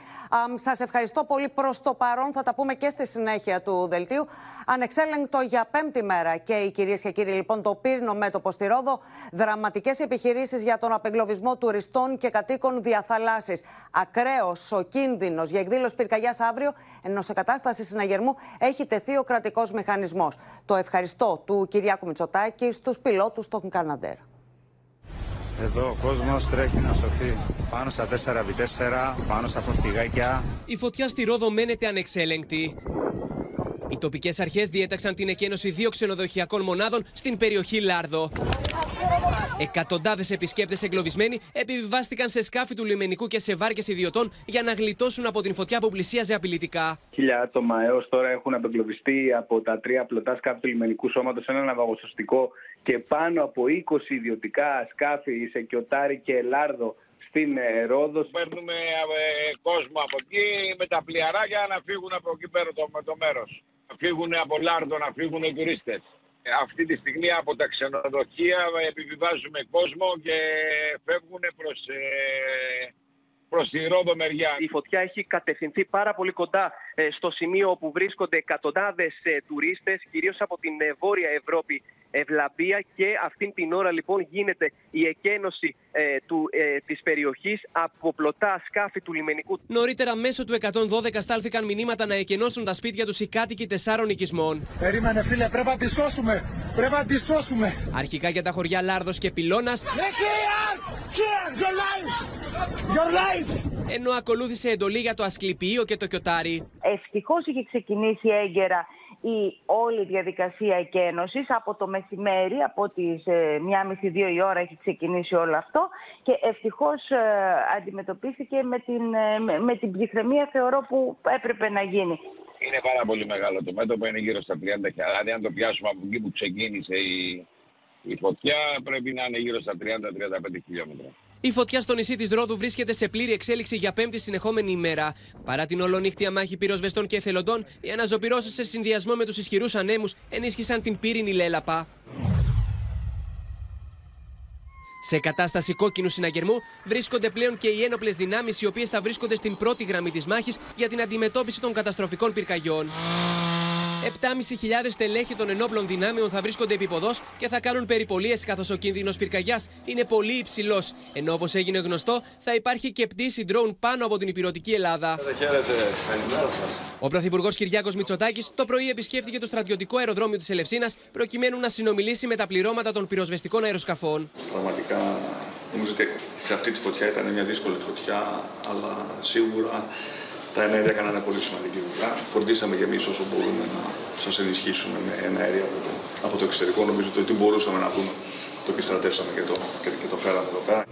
Σας ευχαριστώ πολύ προς το παρόν. Θα τα πούμε και στη συνέχεια του δελτίου. Ανεξέλεγκτο για πέμπτη μέρα και οι κυρίες και κύριοι, λοιπόν, το πύρινο μέτωπο στη Ρόδο. Δραματικές επιχειρήσεις για τον απεγκλωβισμό τουριστών και κατοίκων διαθαλάσσης. Ακραίος ο κίνδυνος για εκδήλωση πυρκαγιάς αύριο, ενώ σε κατάσταση συναγερμού έχει τεθεί ο κρατικός μηχανισμός. Το ευχαριστώ του Κυριάκου Μητσοτάκη στους πιλότους των Καναντέρ. Εδώ ο κόσμος τρέχει να σωθεί πάνω στα 4x4, πάνω στα φορτηγάκια. Η φωτιά στη Ρόδο μένεται ανεξέλεγκτη. Οι τοπικές αρχές διέταξαν την εκένωση δύο ξενοδοχειακών μονάδων στην περιοχή Λάρδο. Εκατοντάδες επισκέπτες εγκλωβισμένοι επιβιβάστηκαν σε σκάφη του λιμενικού και σε βάρκες ιδιωτών για να γλιτώσουν από την φωτιά που πλησίαζε απειλητικά. Χίλια άτομα έως τώρα έχουν απεγκλωβιστεί από τα τρία πλωτά σκάφη του λιμενικού σώματος, ένα ναυαγοσωστικό και πάνω από 20 ιδιωτικά σκάφη σε Κιωτάρι και Λάρδο στην Ρόδος. Παίρνουμε ε, κόσμο από εκεί με τα πλοιαράκια να φύγουν από εκεί πέρα το, το μέρος να φύγουν από Λάρδο, να φύγουν οι τουρίστες. Αυτή τη στιγμή από τα ξενοδοχεία επιβιβάζουμε κόσμο και φεύγουν προς, ε, προς τη Ρόδο μεριά. Η φωτιά έχει κατευθυνθεί πάρα πολύ κοντά ε, στο σημείο όπου βρίσκονται εκατοντάδες ε, τουρίστες, κυρίως από την ε, Βόρεια Ευρώπη ευλαμπία και αυτήν την ώρα λοιπόν γίνεται η εκένωση ε, του, ε, της περιοχής από πλωτά σκάφη του λιμενικού. Νωρίτερα μέσω του 112 στάλθηκαν μηνύματα να εκενώσουν τα σπίτια τους οι κάτοικοι τεσσάρων οικισμών. Περίμενε φίλε, πρέπει να τη σώσουμε, πρέπει να τη σώσουμε. Αρχικά για τα χωριά Λάρδος και Πυλώνας. Your life! Ενώ ακολούθησε εντολή για το Ασκληπιείο και το Κιωτάρι. Ευτυχώς είχε ξεκινήσει έγκαιρα η όλη διαδικασία εκένωσης από το μεσημέρι, από τις ε, μία μισή δύο η ώρα έχει ξεκινήσει όλο αυτό και ευτυχώς ε, αντιμετωπίστηκε με την, ε, με, με την ψυχραιμία θεωρώ που έπρεπε να γίνει. Είναι πάρα πολύ μεγάλο το μέτωπο, είναι γύρω στα 30 Δηλαδή αν το πιάσουμε από εκεί που ξεκίνησε η, η φωτιά πρέπει να είναι γύρω στα 30-35 χιλιόμετρα. Η φωτιά στο νησί της Ρόδου βρίσκεται σε πλήρη εξέλιξη για πέμπτη συνεχόμενη ημέρα. Παρά την ολονύχτια μάχη πυροσβεστών και εθελοντών, οι αναζωπυρώσει σε συνδυασμό με τους ισχυρούς ανέμους ενίσχυσαν την πύρινη λέλαπα. Σε κατάσταση κόκκινου συναγερμού βρίσκονται πλέον και οι ένοπλες δυνάμεις, οι οποίες θα βρίσκονται στην πρώτη γραμμή της μάχης για την αντιμετώπιση των καταστροφικών πυρκαγιών. 7.500 στελέχη των ενόπλων δυνάμεων θα βρίσκονται επίποδο και θα κάνουν περιπολίες καθώς ο κίνδυνος πυρκαγιάς είναι πολύ υψηλός. Ενώ όπως έγινε γνωστό, θα υπάρχει και πτήση drone πάνω από την υπηρετική Ελλάδα. Ο Πρωθυπουργός Κυριάκος Μητσοτάκης το πρωί επισκέφθηκε το στρατιωτικό αεροδρόμιο της Ελευσίνας προκειμένου να συνομιλήσει με τα πληρώματα των πυροσβεστικών αεροσκαφών. Πραγματικά νομίζω ότι σε αυτή τη φωτιά ήταν μια δύσκολη φωτιά, αλλά σίγουρα τα ενέργεια έκαναν πολύ σημαντική δουλειά. Φροντίσαμε και εμείς όσο μπορούμε να σας ενισχύσουμε με ενέργεια από το, από το εξωτερικό. Νομίζω ότι ό,τι μπορούσαμε να πούμε το επιστρατεύσαμε και το, και, και το φέραμε εδώ πέρα.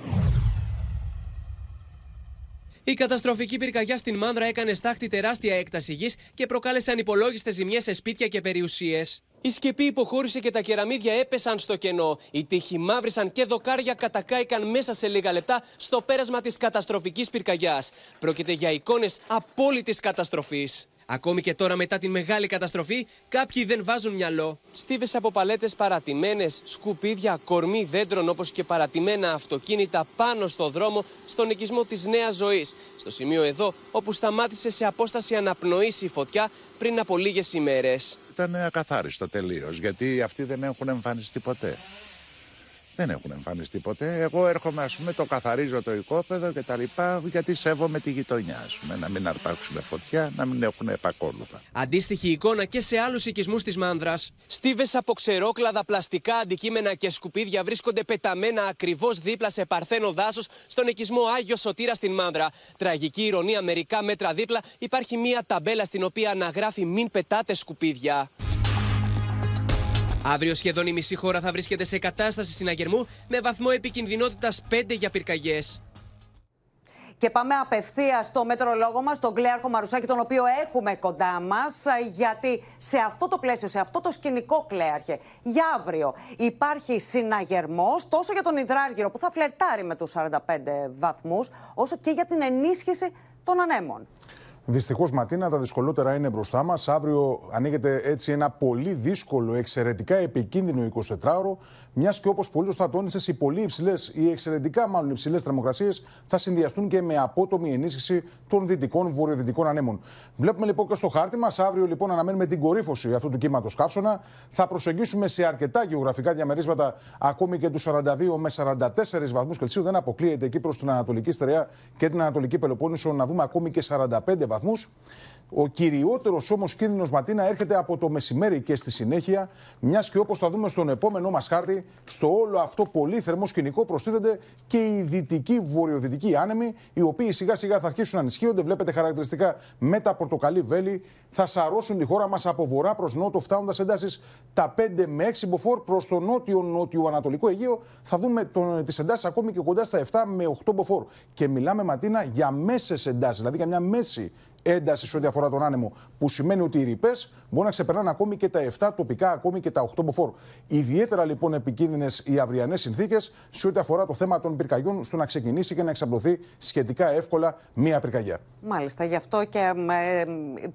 Η καταστροφική πυρκαγιά στην Μάνδρα έκανε στάχτη τεράστια έκταση γης και προκάλεσε ανυπολόγιστε ζημιές σε σπίτια και περιουσίες. Η σκεπή υποχώρησε και τα κεραμίδια έπεσαν στο κενό. Οι τείχοι μαύρησαν και δοκάρια κατακάηκαν μέσα σε λίγα λεπτά στο πέρασμα της καταστροφικής πυρκαγιάς. Πρόκειται για εικόνες απόλυτης καταστροφής. Ακόμη και τώρα μετά την μεγάλη καταστροφή, κάποιοι δεν βάζουν μυαλό. Στίβες από παλέτες παρατημένες, σκουπίδια, κορμί δέντρων όπως και παρατημένα αυτοκίνητα πάνω στο δρόμο στον οικισμό της Νέας Ζωής. Στο σημείο εδώ, όπου σταμάτησε σε απόσταση αναπνοής η φωτιά πριν από λίγες ημέρες. Ήταν ακαθάριστο τελείως, γιατί αυτοί δεν έχουν εμφανιστεί ποτέ. Δεν έχουν εμφανιστεί ποτέ. Εγώ έρχομαι, ας πούμε, το καθαρίζω το οικόπεδο και τα λοιπά, γιατί σέβομαι τη γειτονιά, ας πούμε. Να μην αρπάξουν φωτιά, να μην έχουν επακόλουθα. Αντίστοιχη εικόνα και σε άλλους οικισμούς της Μάνδρας. Στίβες από ξερόκλαδα, πλαστικά αντικείμενα και σκουπίδια βρίσκονται πεταμένα ακριβώς δίπλα σε παρθένο δάσος στον οικισμό Άγιος Σωτήρας στην Μάνδρα. Τραγική ηρωνία, μερικά μέτρα δίπλα υπάρχει μία ταμπέλα στην οποία αναγράφει Μην πετάτε σκουπίδια. Αύριο σχεδόν η μισή χώρα θα βρίσκεται σε κατάσταση συναγερμού με βαθμό επικινδυνότητας 5 για πυρκαγιές. Και πάμε απευθείας στο μετρολόγο μας, τον Κλέαρχο Μαρουσάκη, τον οποίο έχουμε κοντά μας, γιατί σε αυτό το πλαίσιο, σε αυτό το σκηνικό, Κλέαρχε, για αύριο υπάρχει συναγερμός τόσο για τον Ιδράργυρο που θα φλερτάρει με τους 45 βαθμούς, όσο και για την ενίσχυση των ανέμων. Δυστυχώς, Ματίνα, τα δυσκολότερα είναι μπροστά μας. Αύριο ανοίγεται έτσι ένα πολύ δύσκολο, εξαιρετικά επικίνδυνο 24ωρο, μιας και όπως πολύ σωστά τόνισες, οι πολύ υψηλές, οι εξαιρετικά μάλλον υψηλές θερμοκρασίες θα συνδυαστούν και με απότομη ενίσχυση των δυτικών βορειοδυτικών ανέμων. Βλέπουμε λοιπόν και στο χάρτη μας, αύριο λοιπόν αναμένουμε την κορύφωση αυτού του κύματος καύσωνα. Θα προσεγγίσουμε σε αρκετά γεωγραφικά διαμερίσματα ακόμη και τους 42 με 44 βαθμούς Κελσίου. Δεν αποκλείεται εκεί προς την Ανατολική Στερεά και την Ανατολική Πελοπόννησο να δούμε ακόμη και 45 βαθμούς. Ο κυριότερος όμως κίνδυνος Ματίνα έρχεται από το μεσημέρι και στη συνέχεια, μιας και όπως θα δούμε στον επόμενό μας χάρτη, στο όλο αυτό πολύ θερμό σκηνικό προστίθενται και οι δυτικοί βορειοδυτικοί άνεμοι, οι οποίοι σιγά σιγά θα αρχίσουν να ενισχύονται. Βλέπετε χαρακτηριστικά με τα πορτοκαλί βέλη, θα σαρώσουν τη χώρα μας από βορρά προς νότο, φτάνοντας εντάσεις τα 5 με 6 μποφόρ προς το νότιο-νότιο-ανατολικό Αιγαίο. Θα δούμε τις εντάσεις ακόμη και κοντά στα 7 με 8 μποφόρ. Και μιλάμε, Ματίνα, για μέσες εντάσεις, δηλαδή για μια μέση έντασης σε ό,τι αφορά τον άνεμο, που σημαίνει ότι οι ρηπές μπορούν να ξεπερνάνε ακόμη και τα 7 τοπικά, ακόμη και τα 8 μποφόρ. Ιδιαίτερα λοιπόν επικίνδυνες οι αυριανές συνθήκες σε ό,τι αφορά το θέμα των πυρκαγιών, στο να ξεκινήσει και να εξαπλωθεί σχετικά εύκολα μία πυρκαγιά. Μάλιστα, γι' αυτό και ε,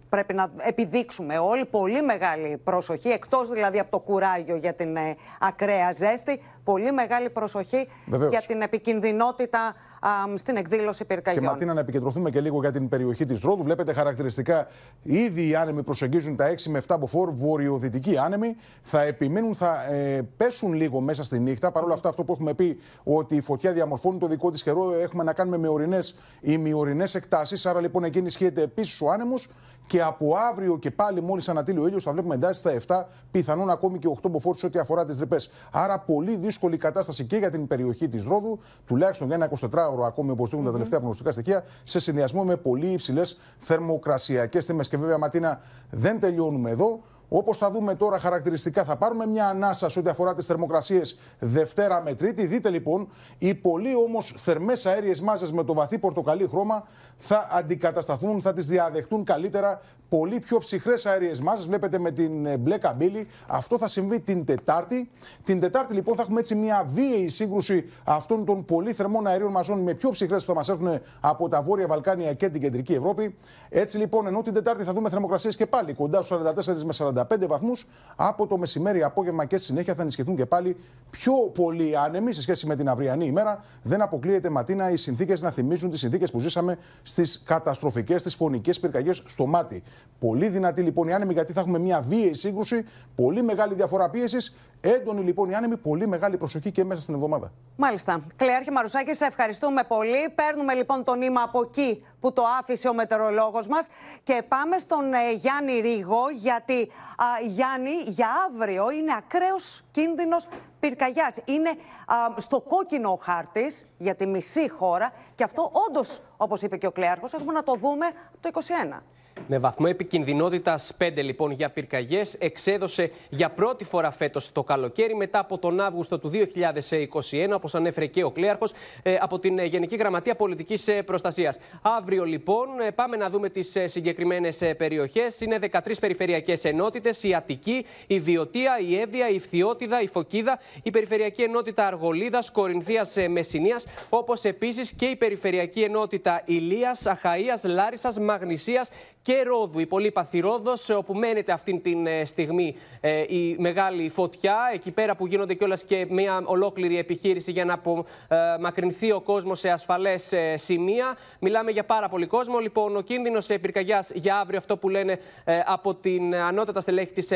πρέπει να επιδείξουμε όλοι πολύ μεγάλη προσοχή, εκτός δηλαδή από το κουράγιο για την ε, ακραία ζέστη, πολύ μεγάλη προσοχή Βεβαίως. για την επικινδυνότητα α, στην εκδήλωση πυρκαγιών. Και Ματίνα, να επικεντρωθούμε και λίγο για την περιοχή της Ρόδου. Βλέπετε χαρακτηριστικά ήδη οι άνεμοι προσεγγίζουν τα 6 με 7 μποφόρ, βορειοδυτικοί άνεμοι. Θα επιμείνουν, θα ε, πέσουν λίγο μέσα στη νύχτα. Παρ' όλα αυτά, αυτό που έχουμε πει ότι η φωτιά διαμορφώνει το δικό της καιρό, έχουμε να κάνουμε με ορεινές ή μειωρινέ εκτάσεις. Άρα λοιπόν εκεί ενισχύεται επίσης ο άνεμος. Και από αύριο και πάλι, μόλις ανατείλει ο ήλιος, θα βλέπουμε εντάσει στα 7, πιθανόν ακόμη και 8 μποφόρ σε ό,τι αφορά τις ρηπές. Άρα, πολύ δύσκολη κατάσταση και για την περιοχή της Ρόδου, τουλάχιστον για ένα 24ωρο, ακόμη όπως δείχνουν τα τελευταία προγνωστικά στοιχεία, σε συνδυασμό με πολύ υψηλές θερμοκρασιακές τιμέ. Και βέβαια, Ματίνα, δεν τελειώνουμε εδώ. Όπως θα δούμε τώρα χαρακτηριστικά, θα πάρουμε μια ανάσα σε ό,τι αφορά τις θερμοκρασίες Δευτέρα με Τρίτη. Δείτε λοιπόν, οι πολύ όμως θερμές αέριες μάζες με το βαθύ πορτοκαλί χρώμα θα αντικατασταθούν, θα τις διαδεχτούν καλύτερα πολύ πιο ψυχρές αέριες μάζες. Βλέπετε με την ε, μπλε καμπύλη. Αυτό θα συμβεί την Τετάρτη. Την Τετάρτη λοιπόν θα έχουμε έτσι μια βίαιη σύγκρουση αυτών των πολύ θερμών αερίων μαζών με πιο ψυχρές που θα μας έρθουν από τα Βόρεια Βαλκάνια και την Κεντρική Ευρώπη. Έτσι λοιπόν, ενώ την Τετάρτη θα δούμε θερμοκρασίες και πάλι κοντά στους 44 με 45 βαθμούς, από το μεσημέρι, απόγευμα και στη συνέχεια θα ενισχυθούν και πάλι πιο πολύ άνεμοι σε σχέση με την αυριανή ημέρα. Δεν αποκλείεται ματίνα οι συνθήκες να θυμίζουν τις συνθήκες που ζήσαμε στις καταστροφικές, στι φωνικές πυρκαγιές στο μάτι. Πολύ δυνατή λοιπόν η άνεμη, γιατί θα έχουμε μια βίαιη σύγκρουση, πολύ μεγάλη διαφορά πίεσης. Έντονη λοιπόν η άνεμη, πολύ μεγάλη προσοχή και μέσα στην εβδομάδα. Μάλιστα. Κλεάρχη Μαρουσάκη, σε ευχαριστούμε πολύ. Παίρνουμε λοιπόν το νήμα από εκεί που το άφησε ο μετεωρολόγος μας και πάμε στον ε, Γιάννη Ρίγο γιατί Γιάννη για αύριο είναι ακραίος κίνδυνος πυρκαγιάς. Είναι στο κόκκινο ο χάρτης για τη μισή χώρα και αυτό όντως όπως είπε και ο Κλέαρχος έχουμε να το δούμε το 2021. Με βαθμό επικινδυνότητας 5 λοιπόν για πυρκαγιές, εξέδωσε για πρώτη φορά φέτος το καλοκαίρι μετά από τον Αύγουστο του 2021, όπως ανέφερε και ο Κλέαρχος, ε, από την Γενική Γραμματεία Πολιτικής ε, Προστασίας. Αύριο λοιπόν ε, πάμε να δούμε τις συγκεκριμένες περιοχές. Είναι 13 περιφερειακές ενότητες: η Αττική, η Βιωτία, η Εύβοια, η Φθιώτιδα, η Φωκίδα, η Περιφερειακή Ενότητα Αργολίδας, Κορινθίας Μεσσηνίας, όπως επίσης και η Περιφερειακή Ενότητα Ηλίας, Αχαία, Λάρισας, Μαγνησίας και Ρόδου, η πολύ Ρόδος, όπου μένεται αυτή τη ε, στιγμή ε, η μεγάλη φωτιά. Εκεί πέρα που γίνονται κιόλας και μια ολόκληρη επιχείρηση για να απομακρυνθεί ο κόσμος σε ασφαλές ε, σημεία. Μιλάμε για πάρα πολύ κόσμο. Λοιπόν, ο κίνδυνος πυρκαγιάς για αύριο, αυτό που λένε από την ανώτατα στελέχη της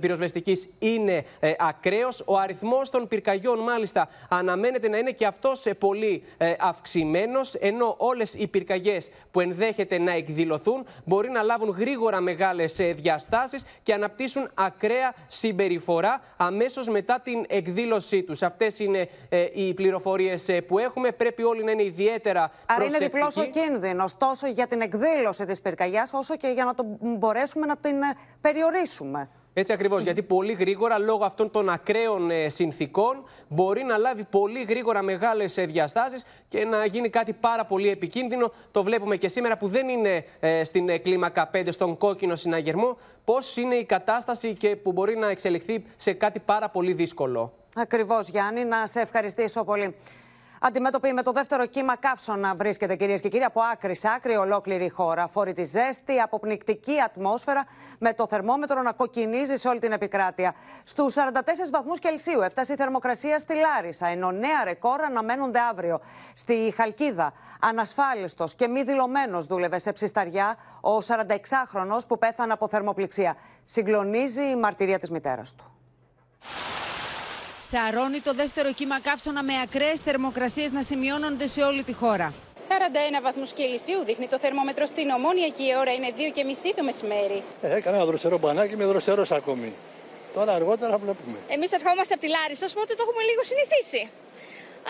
πυροσβεστικής, είναι ακραίος. Ο αριθμός των πυρκαγιών, μάλιστα, αναμένεται να είναι και αυτό πολύ αυξημένος, ενώ όλες οι πυρκαγιές που ενδέχεται να εκδηλωθούν μπορεί να λάβουν γρήγορα μεγάλες διαστάσεις και αναπτύσσουν ακραία συμπεριφορά αμέσως μετά την εκδήλωσή τους. Αυτές είναι ε, οι πληροφορίες ε, που έχουμε. Πρέπει όλοι να είναι ιδιαίτερα Άρα είναι διπλός ο κίνδυνος τόσο για την εκδήλωση της πυρκαγιάς, όσο και για να το μπορέσουμε να την ε, περιορίσουμε. Έτσι ακριβώς, γιατί πολύ γρήγορα λόγω αυτών των ακραίων ε, συνθήκων μπορεί να λάβει πολύ γρήγορα μεγάλες διαστάσεις και να γίνει κάτι πάρα πολύ επικίνδυνο. Το βλέπουμε και σήμερα που δεν είναι ε, στην ε, κλίμακα 5, στον κόκκινο συναγερμό, πώς είναι η κατάσταση και που μπορεί να εξελιχθεί σε κάτι πάρα πολύ δύσκολο. Ακριβώς, Γιάννη, να σε ευχαριστήσω πολύ. Αντιμέτωπη με το δεύτερο κύμα καύσωνα βρίσκεται κυρίες και κύριοι από άκρη σε άκρη ολόκληρη η χώρα. Φόρητη ζέστη, αποπνικτική ατμόσφαιρα με το θερμόμετρο να κοκκινίζει σε όλη την επικράτεια. Στους 44 βαθμούς Κελσίου έφτασε η θερμοκρασία στη Λάρισα, ενώ νέα ρεκόρ αναμένονται αύριο. Στη Χαλκίδα, ανασφάλιστος και μη δηλωμένος δούλευε σε ψισταριά ο 46χρονο που πέθανε από θερμοπληξία. Συγκλονίζει η μαρτυρία της μητέρας του. Σαρώνει το δεύτερο κύμα καύσωνα με ακραίες θερμοκρασίες να σημειώνονται σε όλη τη χώρα. 41 βαθμούς Κελσίου δείχνει το θερμόμετρο στην Ομόνια και η ώρα είναι 2.30 το μεσημέρι. Ε, έκανα ένα δροσερό μπανάκι, με δροσερό ακόμη. Τώρα αργότερα βλέπουμε. Εμείς ερχόμαστε από τη Λάρισα, οπότε το έχουμε λίγο συνηθίσει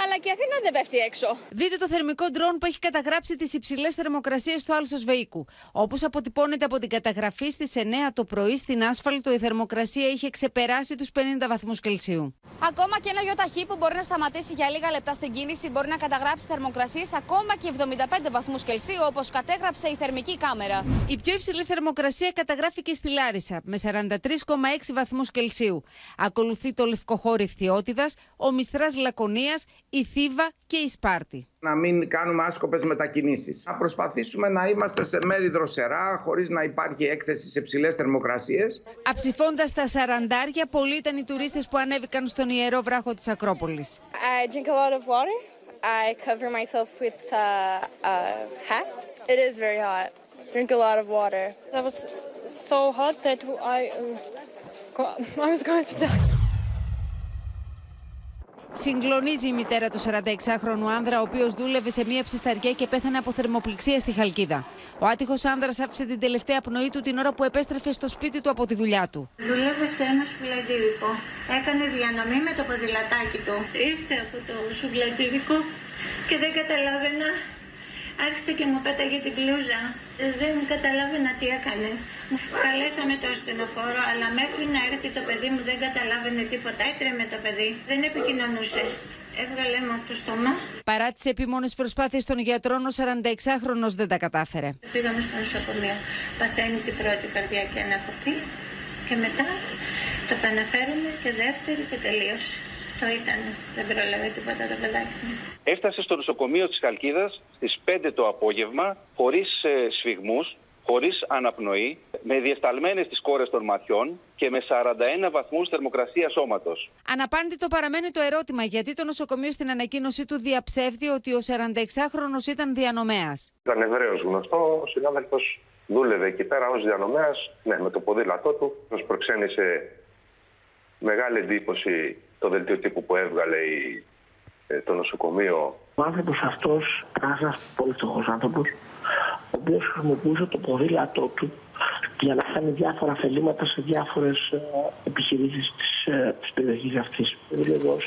αλλά και η Αθήνα δεν πέφτει έξω. Δείτε το θερμικό ντρόν που έχει καταγράψει τις υψηλές θερμοκρασίες του Άλσος Βεϊκού. Όπως αποτυπώνεται από την καταγραφή στις 9 το πρωί στην άσφαλτο, η θερμοκρασία είχε ξεπεράσει τους 50 βαθμούς Κελσίου. Ακόμα και ένα γιοταχή που μπορεί να σταματήσει για λίγα λεπτά στην κίνηση μπορεί να καταγράψει θερμοκρασίες ακόμα και 75 βαθμούς Κελσίου, όπως κατέγραψε η θερμική κάμερα. Η πιο υψηλή θερμοκρασία καταγράφηκε στη Λάρισα με 43,6 βαθμούς Κελσίου. Ακολουθεί το λευκοχώρι Φθιώτιδα, ο Μιστρά Λακωνίας, η Θήβα και η Σπάρτη. Να μην κάνουμε άσκοπες μετακινήσεις. Να προσπαθήσουμε να είμαστε σε μέρη δροσερά, χωρίς να υπάρχει έκθεση σε ψηλές θερμοκρασίες. Αψηφώντας τα σαραντάρια, πολλοί ήταν οι τουρίστες που ανέβηκαν στον ιερό βράχο της Ακρόπολης. I drink a lot of water. I cover myself with a, a hat. It is very hot. Drink a lot of water. That was so hot that I, uh, I was going to die. Συγκλονίζει η μητέρα του 46χρονου άνδρα, ο οποίος δούλευε σε μία ψισταριά και πέθανε από θερμοπληξία στη Χαλκίδα. Ο άτυχος άνδρας άφησε την τελευταία πνοή του την ώρα που επέστρεφε στο σπίτι του από τη δουλειά του. Δουλεύε σε ένα σουβλατζίδικο. Έκανε διανομή με το ποδηλατάκι του. Ήρθε από το σουβλατζίδικο και δεν καταλάβαινα άρχισε και μου πέταγε την πλούζα. Ε, Δεν καταλάβαινα τι έκανε. Καλέσαμε το ασθενοφόρο, αλλά μέχρι να έρθει το παιδί μου δεν καταλάβαινε τίποτα. Έτρεμε το παιδί, δεν επικοινωνούσε. Έβγαλε αίμα από το στόμα. Παρά τις επίμονε προσπάθειες των γιατρών, ο 46χρονο δεν τα κατάφερε. Πήγαμε στο νοσοκομείο. Παθαίνει την πρώτη καρδιακή ανακοπή και μετά το επαναφέρουμε και δεύτερη και τελείωσε. Αυτό ήταν. Δεν πρόλαβε τίποτα το παιδάκι μας. Έφτασε στο νοσοκομείο της Χαλκίδας στις 5 το απόγευμα, χωρίς ε, σφιγμούς, χωρίς αναπνοή, με διεσταλμένες τις κόρες των ματιών και με 41 βαθμούς θερμοκρασίας σώματος. Αναπάντητο παραμένει το ερώτημα γιατί το νοσοκομείο στην ανακοίνωσή του διαψεύδει ότι ο 46χρονο ήταν διανομέας. Ήταν ευρέως γνωστό. Ο συνάδελφος δούλευε εκεί πέρα ως διανομέας, ναι, με το ποδήλατό του. Μα προξένησε μεγάλη εντύπωση το δελτίο τύπου που έβγαλε η, ε, το νοσοκομείο. Ο άνθρωπος αυτός ήταν ένας πολύ φτωχό άνθρωπος, ο οποίος χρησιμοποιούσε το ποδήλατό του για να κάνει διάφορα θελήματα σε διάφορες επιχειρήσεις της της περιοχής αυτής. Δούλευε ω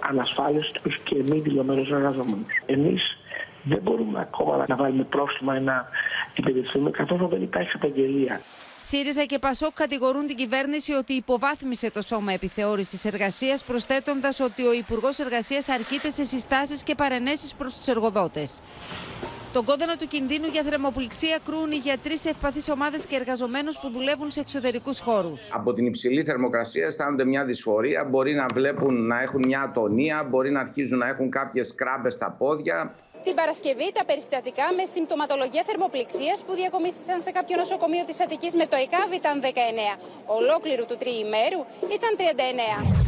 ανασφάλιστο και μη δηλωμένο εργαζόμενο. Εμείς δεν μπορούμε ακόμα να βάλουμε πρόστιμα ή να την περιφέρουμε καθόλου δεν υπάρχει απαγγελία. ΣΥΡΙΖΑ και ΠΑΣΟΚ κατηγορούν την κυβέρνηση ότι υποβάθμισε το σώμα επιθεώρησης εργασίας, προσθέτοντας ότι ο Υπουργός Εργασίας αρκείται σε συστάσεις και παρενέσεις προς τους εργοδότες. Τον κόδωνα του κινδύνου για θερμοπληξία κρούν οι γιατροί σε ευπαθείς ομάδες και εργαζομένους που δουλεύουν σε εξωτερικούς χώρους. Από την υψηλή θερμοκρασία αισθάνονται μια δυσφορία, μπορεί να βλέπουν να έχουν μια ατονία, μπορεί να αρχίζουν να έχουν κάποιες κράμπες στα πόδια. Την Παρασκευή, τα περιστατικά με συμπτωματολογία θερμοπληξίας που διακομίστησαν σε κάποιο νοσοκομείο της Αττικής με το ΕΚΑΒ ήταν 19. Ολόκληρου του τριημέρου ήταν 39.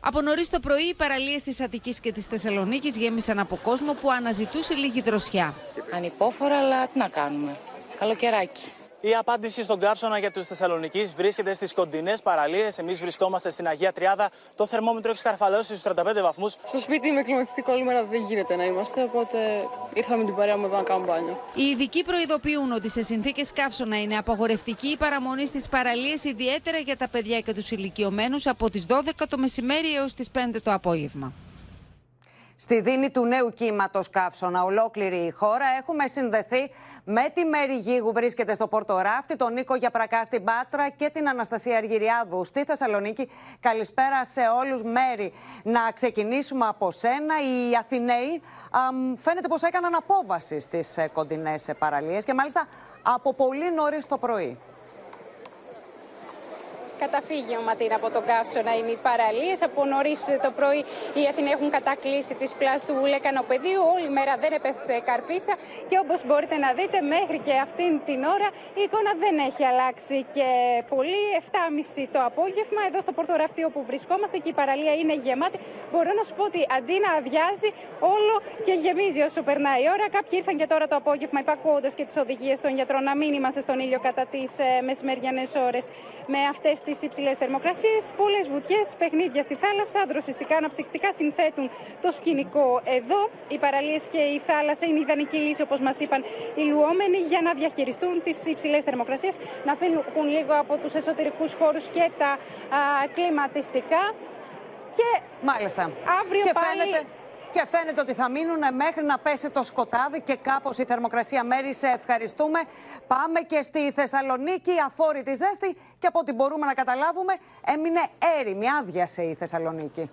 Από νωρίς το πρωί, οι παραλίες της Αττικής και της Θεσσαλονίκης γέμισαν από κόσμο που αναζητούσε λίγη δροσιά. Ανυπόφορα, αλλά τι να κάνουμε. Καλοκαιράκι. Η απάντηση στον καύσωνα για τους Θεσσαλονίκη βρίσκεται στις κοντινές παραλίες. Εμείς βρισκόμαστε στην Αγία Τριάδα. Το θερμόμετρο έχει σκαρφαλώσει στους 35 βαθμούς. Στο σπίτι με κλιματιστικό όλη μέρα δεν γίνεται να είμαστε, οπότε ήρθαμε την παρέα μου εδώ να κάνουμε μπάνιο. Οι ειδικοί προειδοποιούν ότι σε συνθήκες καύσωνα είναι απαγορευτική η παραμονή στις παραλίες, ιδιαίτερα για τα παιδιά και τους ηλικιωμένους από τις 12 το μεσημέρι έως τις 5 το απόγευμα. Στη δίνη του νέου κύματος καύσωνα, ολόκληρη η χώρα, έχουμε συνδεθεί με τη Μέρη Γη που βρίσκεται στο Πόρτο Ράφτη, τον Νίκο Γιαπρακά στην Πάτρα και την Αναστασία Αργυριάδου στη Θεσσαλονίκη. Καλησπέρα σε όλους. Μέρη, να ξεκινήσουμε από σένα. Οι Αθηναίοι αμ, φαίνεται πως έκαναν απόβαση στις ε, κοντινές ε, παραλίες και μάλιστα από πολύ νωρίς το πρωί. Καταφύγιο Ματίνα από τον Καύσωνα είναι οι παραλίες. Από νωρίς το πρωί οι Αθηναίοι έχουν κατακλείσει τις πλάσει του Λεκανοπεδίου. Όλη μέρα δεν επέφτει καρφίτσα και όπως μπορείτε να δείτε, μέχρι και αυτήν την ώρα η εικόνα δεν έχει αλλάξει και πολύ. 7.30 το απόγευμα εδώ στο Πορτοράφτη όπου βρισκόμαστε και η παραλία είναι γεμάτη. Μπορώ να σου πω ότι αντί να αδειάζει, όλο και γεμίζει όσο περνάει η ώρα. Κάποιοι ήρθαν και τώρα το απόγευμα υπακούοντας και τις οδηγίες των γιατρών να μην είμαστε στον ήλιο κατά τις ε, μεσημεριανές ώρες με αυτές τις υψηλές θερμοκρασίες. Πολλές βουτιές, παιχνίδια στη θάλασσα, δροσιστικά αναψυκτικά συνθέτουν το σκηνικό εδώ. Οι παραλίες και η θάλασσα είναι ιδανική λύση, όπως μας είπαν οι λουόμενοι, για να διαχειριστούν τις υψηλές θερμοκρασίες, να φύγουν λίγο από τους εσωτερικούς χώρους και τα α, κλιματιστικά. Και Μάλιστα. αύριο και πάλι... φαίνεται, και φαίνεται ότι θα μείνουν μέχρι να πέσει το σκοτάδι και κάπως η θερμοκρασία. Μέρη, σε ευχαριστούμε. Πάμε και στη Θεσσαλονίκη, αφόρητη ζέστη και από ό,τι μπορούμε να καταλάβουμε έμεινε έρημη, άδειασε η Θεσσαλονίκη.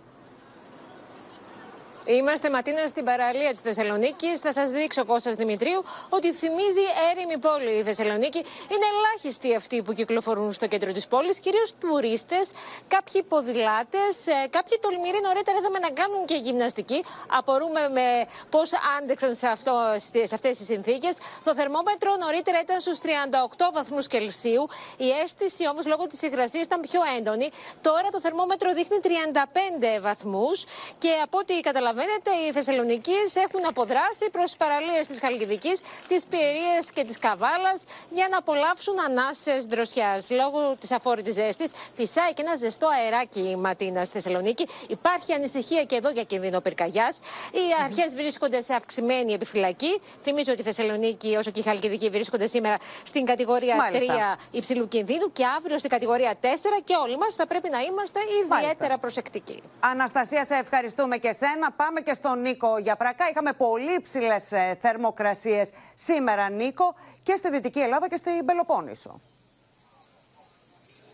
Είμαστε ματίνα στην παραλία της Θεσσαλονίκη. Θα σας δείξω Κώστας Δημητρίου ότι θυμίζει έρημη πόλη η Θεσσαλονίκη. Είναι ελάχιστοι αυτοί που κυκλοφορούν στο κέντρο της πόλης, κυρίως τουρίστες, κάποιοι ποδηλάτες, κάποιοι τολμηροί νωρίτερα είδαμε να κάνουν και γυμναστική. Απορούμε με πώς άντεξαν σε, αυτό, σε αυτές τις συνθήκες. Το θερμόμετρο νωρίτερα ήταν στους 38 βαθμούς Κελσίου. Η αίσθηση όμως λόγω της υγρασίας ήταν πιο έντονη. Τώρα το θερμόμετρο δείχνει 35 βαθμούς και από ό,τι καταλαβαίνετε καταλαβαίνετε, οι Θεσσαλονικοί έχουν αποδράσει προς τις παραλίες της Χαλκιδικής, τις Πιερίες και της Καβάλας για να απολαύσουν ανάσες δροσιάς. Λόγω της αφόρητης ζέστης, φυσάει και ένα ζεστό αεράκι η Ματίνα στη Θεσσαλονίκη. Υπάρχει ανησυχία και εδώ για κίνδυνο πυρκαγιάς. Οι αρχές βρίσκονται σε αυξημένη επιφυλακή. Θυμίζω ότι η Θεσσαλονίκη, όσο και η Χαλκιδική, βρίσκονται σήμερα στην κατηγορία Μάλιστα. 3 υψηλού κινδύνου και αύριο στην κατηγορία 4 και όλοι μας θα πρέπει να είμαστε ιδιαίτερα προσεκτικοί. Αναστασία, σε ευχαριστούμε και σένα. Πάμε και στον Νίκο Γιαπρακά. Είχαμε πολύ ψηλές θερμοκρασίες σήμερα, Νίκο, και στη Δυτική Ελλάδα και στην Πελοπόννησο.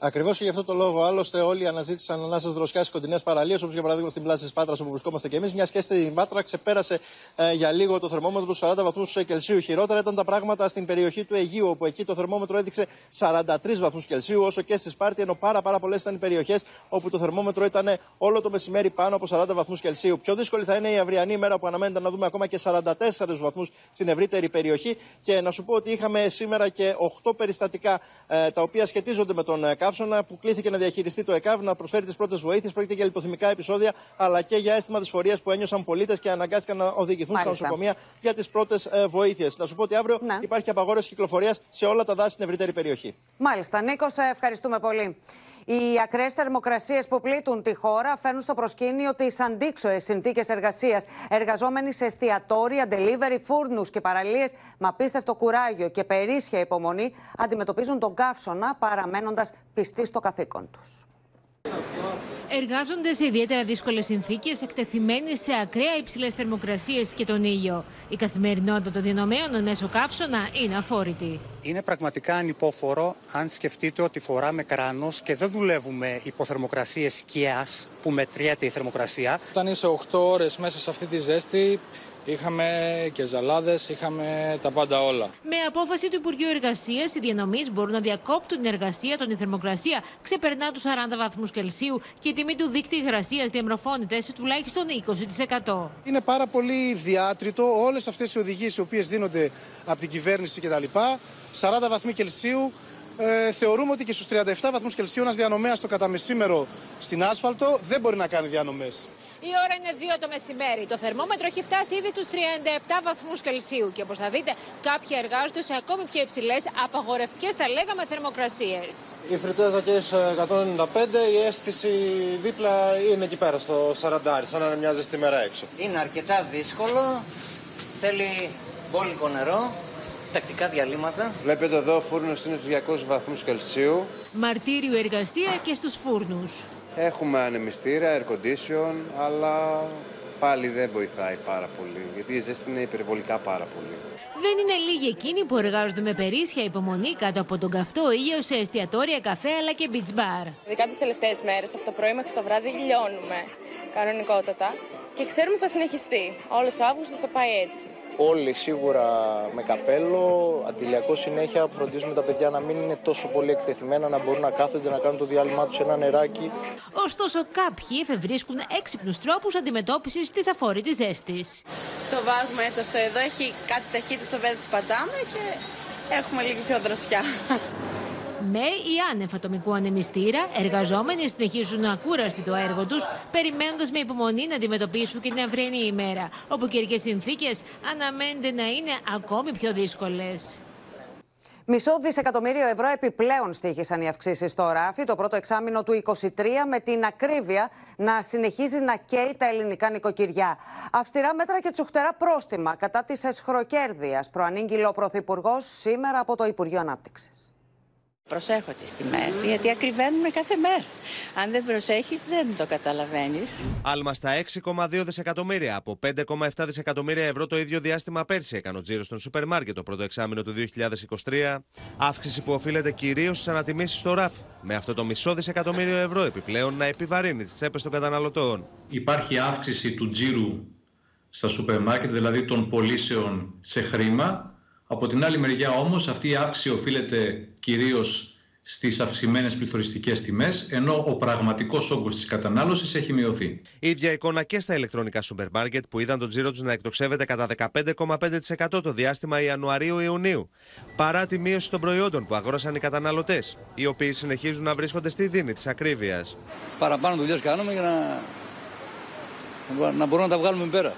Ακριβώς και γι' αυτό το λόγο, άλλωστε, όλοι αναζήτησαν ανάσα δροσιά στις κοντινές παραλίες, όπως για παράδειγμα στην πλάση της Πάτρας όπου βρισκόμαστε και εμείς. Μιας και στην Πάτρα ξεπέρασε ε, για λίγο το θερμόμετρο του 40 βαθμούς Κελσίου. Χειρότερα ήταν τα πράγματα στην περιοχή του Αιγείου, όπου εκεί το θερμόμετρο έδειξε 43 βαθμούς Κελσίου, όσο και στη Σπάρτη, ενώ πάρα, πάρα πολλές ήταν οι περιοχές όπου το θερμόμετρο ήταν όλο το μεσημέρι πάνω από 40 βαθμούς Κελσίου. Πιο δύσκολη θα είναι η αυριανή ημέρα που αναμένεται να δούμε ακόμα και 44 βαθμούς στην ευρύτερη περιοχή. Και να σου πω ότι είχαμε σήμερα και 8 περιστατικά ε, τα οποία σχετίζονται με τον ε, καύσωνα που κλήθηκε να διαχειριστεί το ΕΚΑΒ, να προσφέρει τις πρώτες βοήθειες. Πρόκειται για λιποθυμικά επεισόδια, αλλά και για αίσθημα δυσφορίας που ένιωσαν πολίτες και αναγκάστηκαν να οδηγηθούν Μάλιστα. στα νοσοκομεία για τις πρώτες βοήθειες. Να σου πω ότι αύριο Ναι. υπάρχει απαγόρευση κυκλοφορίας σε όλα τα δάση στην ευρύτερη περιοχή. Μάλιστα. Νίκος, σε ευχαριστούμε πολύ. Οι ακραίες θερμοκρασίες που πλήττουν τη χώρα φέρνουν στο προσκήνιο τις αντίξωες συνθήκες εργασίας. Εργαζόμενοι σε εστιατόρια, delivery, φούρνους και παραλίες με απίστευτο κουράγιο και περίσσια υπομονή αντιμετωπίζουν τον καύσωνα παραμένοντας πιστοί στο καθήκον τους. Εργάζονται σε ιδιαίτερα δύσκολες συνθήκες, εκτεθειμένοι σε ακραία υψηλές θερμοκρασίες και τον ήλιο. Η καθημερινότητα των διανομέων μέσω καύσωνα είναι αφόρητη. Είναι πραγματικά ανυπόφορο αν σκεφτείτε ότι φοράμε κράνος και δεν δουλεύουμε υπό θερμοκρασίες σκιάς που μετριέται η θερμοκρασία. Όταν είσαι 8 ώρες μέσα σε αυτή τη ζέστη, είχαμε και ζαλάδες, είχαμε τα πάντα όλα. Με απόφαση του Υπουργείου Εργασίας, οι διανομής μπορούν να διακόπτουν την εργασία όταν η θερμοκρασία ξεπερνά τους 40 βαθμούς Κελσίου και η τιμή του δίκτυου υγρασίας διαμορφώνεται σε τουλάχιστον 20%. Είναι πάρα πολύ διάτριτο όλες αυτές οι οδηγίες οι οποίες δίνονται από την κυβέρνηση κτλ. 40 βαθμοί Κελσίου. Ε, θεωρούμε ότι και στους 37 βαθμούς Κελσίου ένας διανομέας το καταμεσήμερο στην άσφαλτο δεν μπορεί να κάνει διανομές. Η ώρα είναι 2 το μεσημέρι. Το θερμόμετρο έχει φτάσει ήδη του 37 βαθμούς Κελσίου. Και όπως θα δείτε, κάποιοι εργάζονται σε ακόμη πιο υψηλές, απαγορευτικές θα λέγαμε θερμοκρασίες. Η φρυτέζα και 195, η αίσθηση δίπλα είναι εκεί πέρα στο 40, σαν να είναι μια ζεστή μέρα έξω. Είναι αρκετά δύσκολο. Θέλει μπόλικο νερό, τακτικά διαλύματα. Βλέπετε εδώ ο φούρνος είναι στους 200 βαθμούς Κελσίου. Μαρτύριο εργασία και στους φούρνους. Έχουμε ανεμιστήρα, air condition, αλλά πάλι δεν βοηθάει πάρα πολύ, γιατί η ζέστη είναι υπερβολικά πάρα πολύ. Δεν είναι λίγοι εκείνοι που εργάζονται με περίσσια υπομονή κάτω από τον καυτό ήλιο σε εστιατόρια, καφέ αλλά και beach bar. Ειδικά τις τελευταίες μέρες, από το πρωί μέχρι το βράδυ, λιώνουμε κανονικότατα και ξέρουμε ότι θα συνεχιστεί. Όλος ο Αύγουστος θα πάει έτσι. Όλοι σίγουρα με καπέλο, αντιλιακό συνέχεια, φροντίζουμε τα παιδιά να μην είναι τόσο πολύ εκτεθειμένα, να μπορούν να κάθονται να κάνουν το διάλειμμα τους σε ένα νεράκι. Ωστόσο, κάποιοι εφευρίσκουν έξυπνους τρόπους αντιμετώπισης της αφόρητης ζέστης. Το βάζουμε έτσι αυτό εδώ, έχει κάτι ταχύτητα στο βέλο της παντάμε και έχουμε λίγο πιο δροσιά. Με ή άνευ ατομικού ανεμιστήρα, εργαζόμενοι συνεχίζουν ακούραστοι το έργο τους, περιμένοντας με υπομονή να αντιμετωπίσουν και την αυριανή ημέρα, όπου καιρικές συνθήκες αναμένεται να είναι ακόμη πιο δύσκολες. Μισό δισεκατομμύριο ευρώ επιπλέον στήχησαν οι αυξήσεις στο ράφι το πρώτο εξάμεινο του 2023 με την ακρίβεια να συνεχίζει να καίει τα ελληνικά νοικοκυριά. Αυστηρά μέτρα και τσουχτερά πρόστιμα κατά της εσχροκέρδειας, προανήγγειλε ο Πρωθυπουργός σήμερα από το Υπουργείο Ανάπτυξης. Προσέχω τις τιμές, γιατί ακριβένουμε κάθε μέρα. Αν δεν προσέχεις, δεν το καταλαβαίνεις. Άλμα στα 6,2 δισεκατομμύρια από 5,7 δισεκατομμύρια ευρώ το ίδιο διάστημα πέρσι έκανε ο τζίρος των σούπερ μάρκετ το πρώτο εξάμεινο του 2023. Αύξηση που οφείλεται κυρίως στις ανατιμήσεις στο ράφι. Με αυτό το μισό δισεκατομμύριο ευρώ επιπλέον να επιβαρύνει τις τσέπες των καταναλωτών. Υπάρχει αύξηση του τζίρου στα σούπερ μάρκετ, δηλαδή των πωλήσεων σε χρήμα. Από την άλλη μεριά όμως αυτή η αύξηση οφείλεται κυρίως στις αυξημένες πληθωριστικές τιμές, ενώ ο πραγματικός όγκος της κατανάλωσης έχει μειωθεί. Η ίδια εικόνα και στα ηλεκτρονικά σούπερ μάρκετ που είδαν τον τζίρο τους να εκτοξεύεται κατά 15,5% το διάστημα Ιανουαρίου-Ιουνίου. Παρά τη μείωση των προϊόντων που αγόρασαν οι καταναλωτές, οι οποίοι συνεχίζουν να βρίσκονται στη δίνη της ακρίβειας. Παραπάνω δουλειές κάνουμε για να, να μπορούμε να τα βγάλουμε πέρα.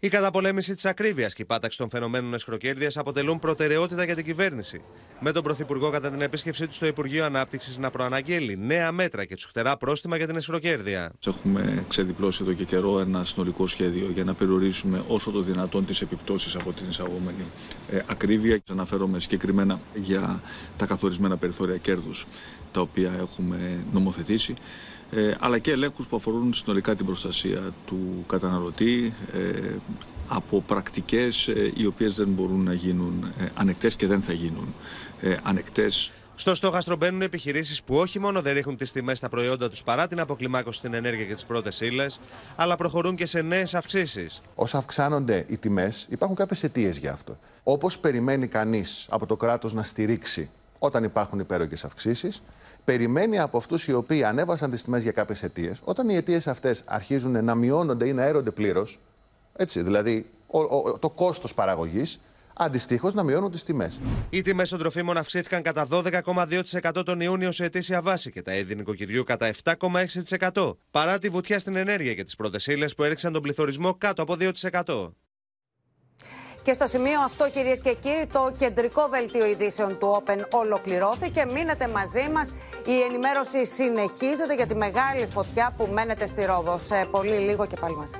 Η καταπολέμηση της ακρίβειας και η πάταξη των φαινομένων εσχροκέρδειας αποτελούν προτεραιότητα για την κυβέρνηση. Με τον Πρωθυπουργό κατά την επίσκεψή του στο Υπουργείο Ανάπτυξης να προαναγγέλει νέα μέτρα και τσουχτερά πρόστιμα για την εσχροκέρδεια. Έχουμε ξεδιπλώσει εδώ και καιρό ένα συνολικό σχέδιο για να περιορίσουμε όσο το δυνατόν τις επιπτώσεις από την εισαγόμενη ε, ακρίβεια. Αναφέρομαι συγκεκριμένα για τα καθορισμένα περιθώρια κέρδους τα οποία έχουμε νομοθετήσει, ε, αλλά και ελέγχους που αφορούν συνολικά την προστασία του καταναλωτή ε, από πρακτικές ε, οι οποίες δεν μπορούν να γίνουν ε, ανεκτές και δεν θα γίνουν ε, ανεκτές στο στόχαστρο μπαίνουν επιχειρήσεις που όχι μόνο δεν ρίχνουν τις τιμές στα προϊόντα τους παρά την αποκλιμάκωση στην ενέργεια και τις πρώτες ύλες, αλλά προχωρούν και σε νέες αυξήσεις. Όσο αυξάνονται οι τιμές, υπάρχουν κάποιες αιτίες γι' αυτό. Όπως περιμένει κανείς από το κράτος να στηρίξει όταν υπάρχουν υπέρογγες αυξήσεις, περιμένει από αυτούς οι οποίοι ανέβασαν τις τιμές για κάποιες αιτίες, όταν οι αιτίες αυτές αρχίζουν να μειώνονται ή να έρονται πλήρως, έτσι, δηλαδή το κόστος παραγωγής, αντιστοίχως να μειώνουν τις τιμές. Οι τιμές των τροφίμων αυξήθηκαν κατά 12,2% τον Ιούνιο σε ετήσια βάση και τα είδη νοικοκυριού κατά 7,6%. Παρά τη βουτιά στην ενέργεια και τις πρώτες ύλες που έριξαν τον πληθωρισμό κάτω από 2%. Και στο σημείο αυτό, κυρίες και κύριοι, το κεντρικό δελτίο ειδήσεων του Open ολοκληρώθηκε. Μείνετε μαζί μας. Η ενημέρωση συνεχίζεται για τη μεγάλη φωτιά που μένετε στη Ρόδο. Σε πολύ λίγο και πάλι μαζί.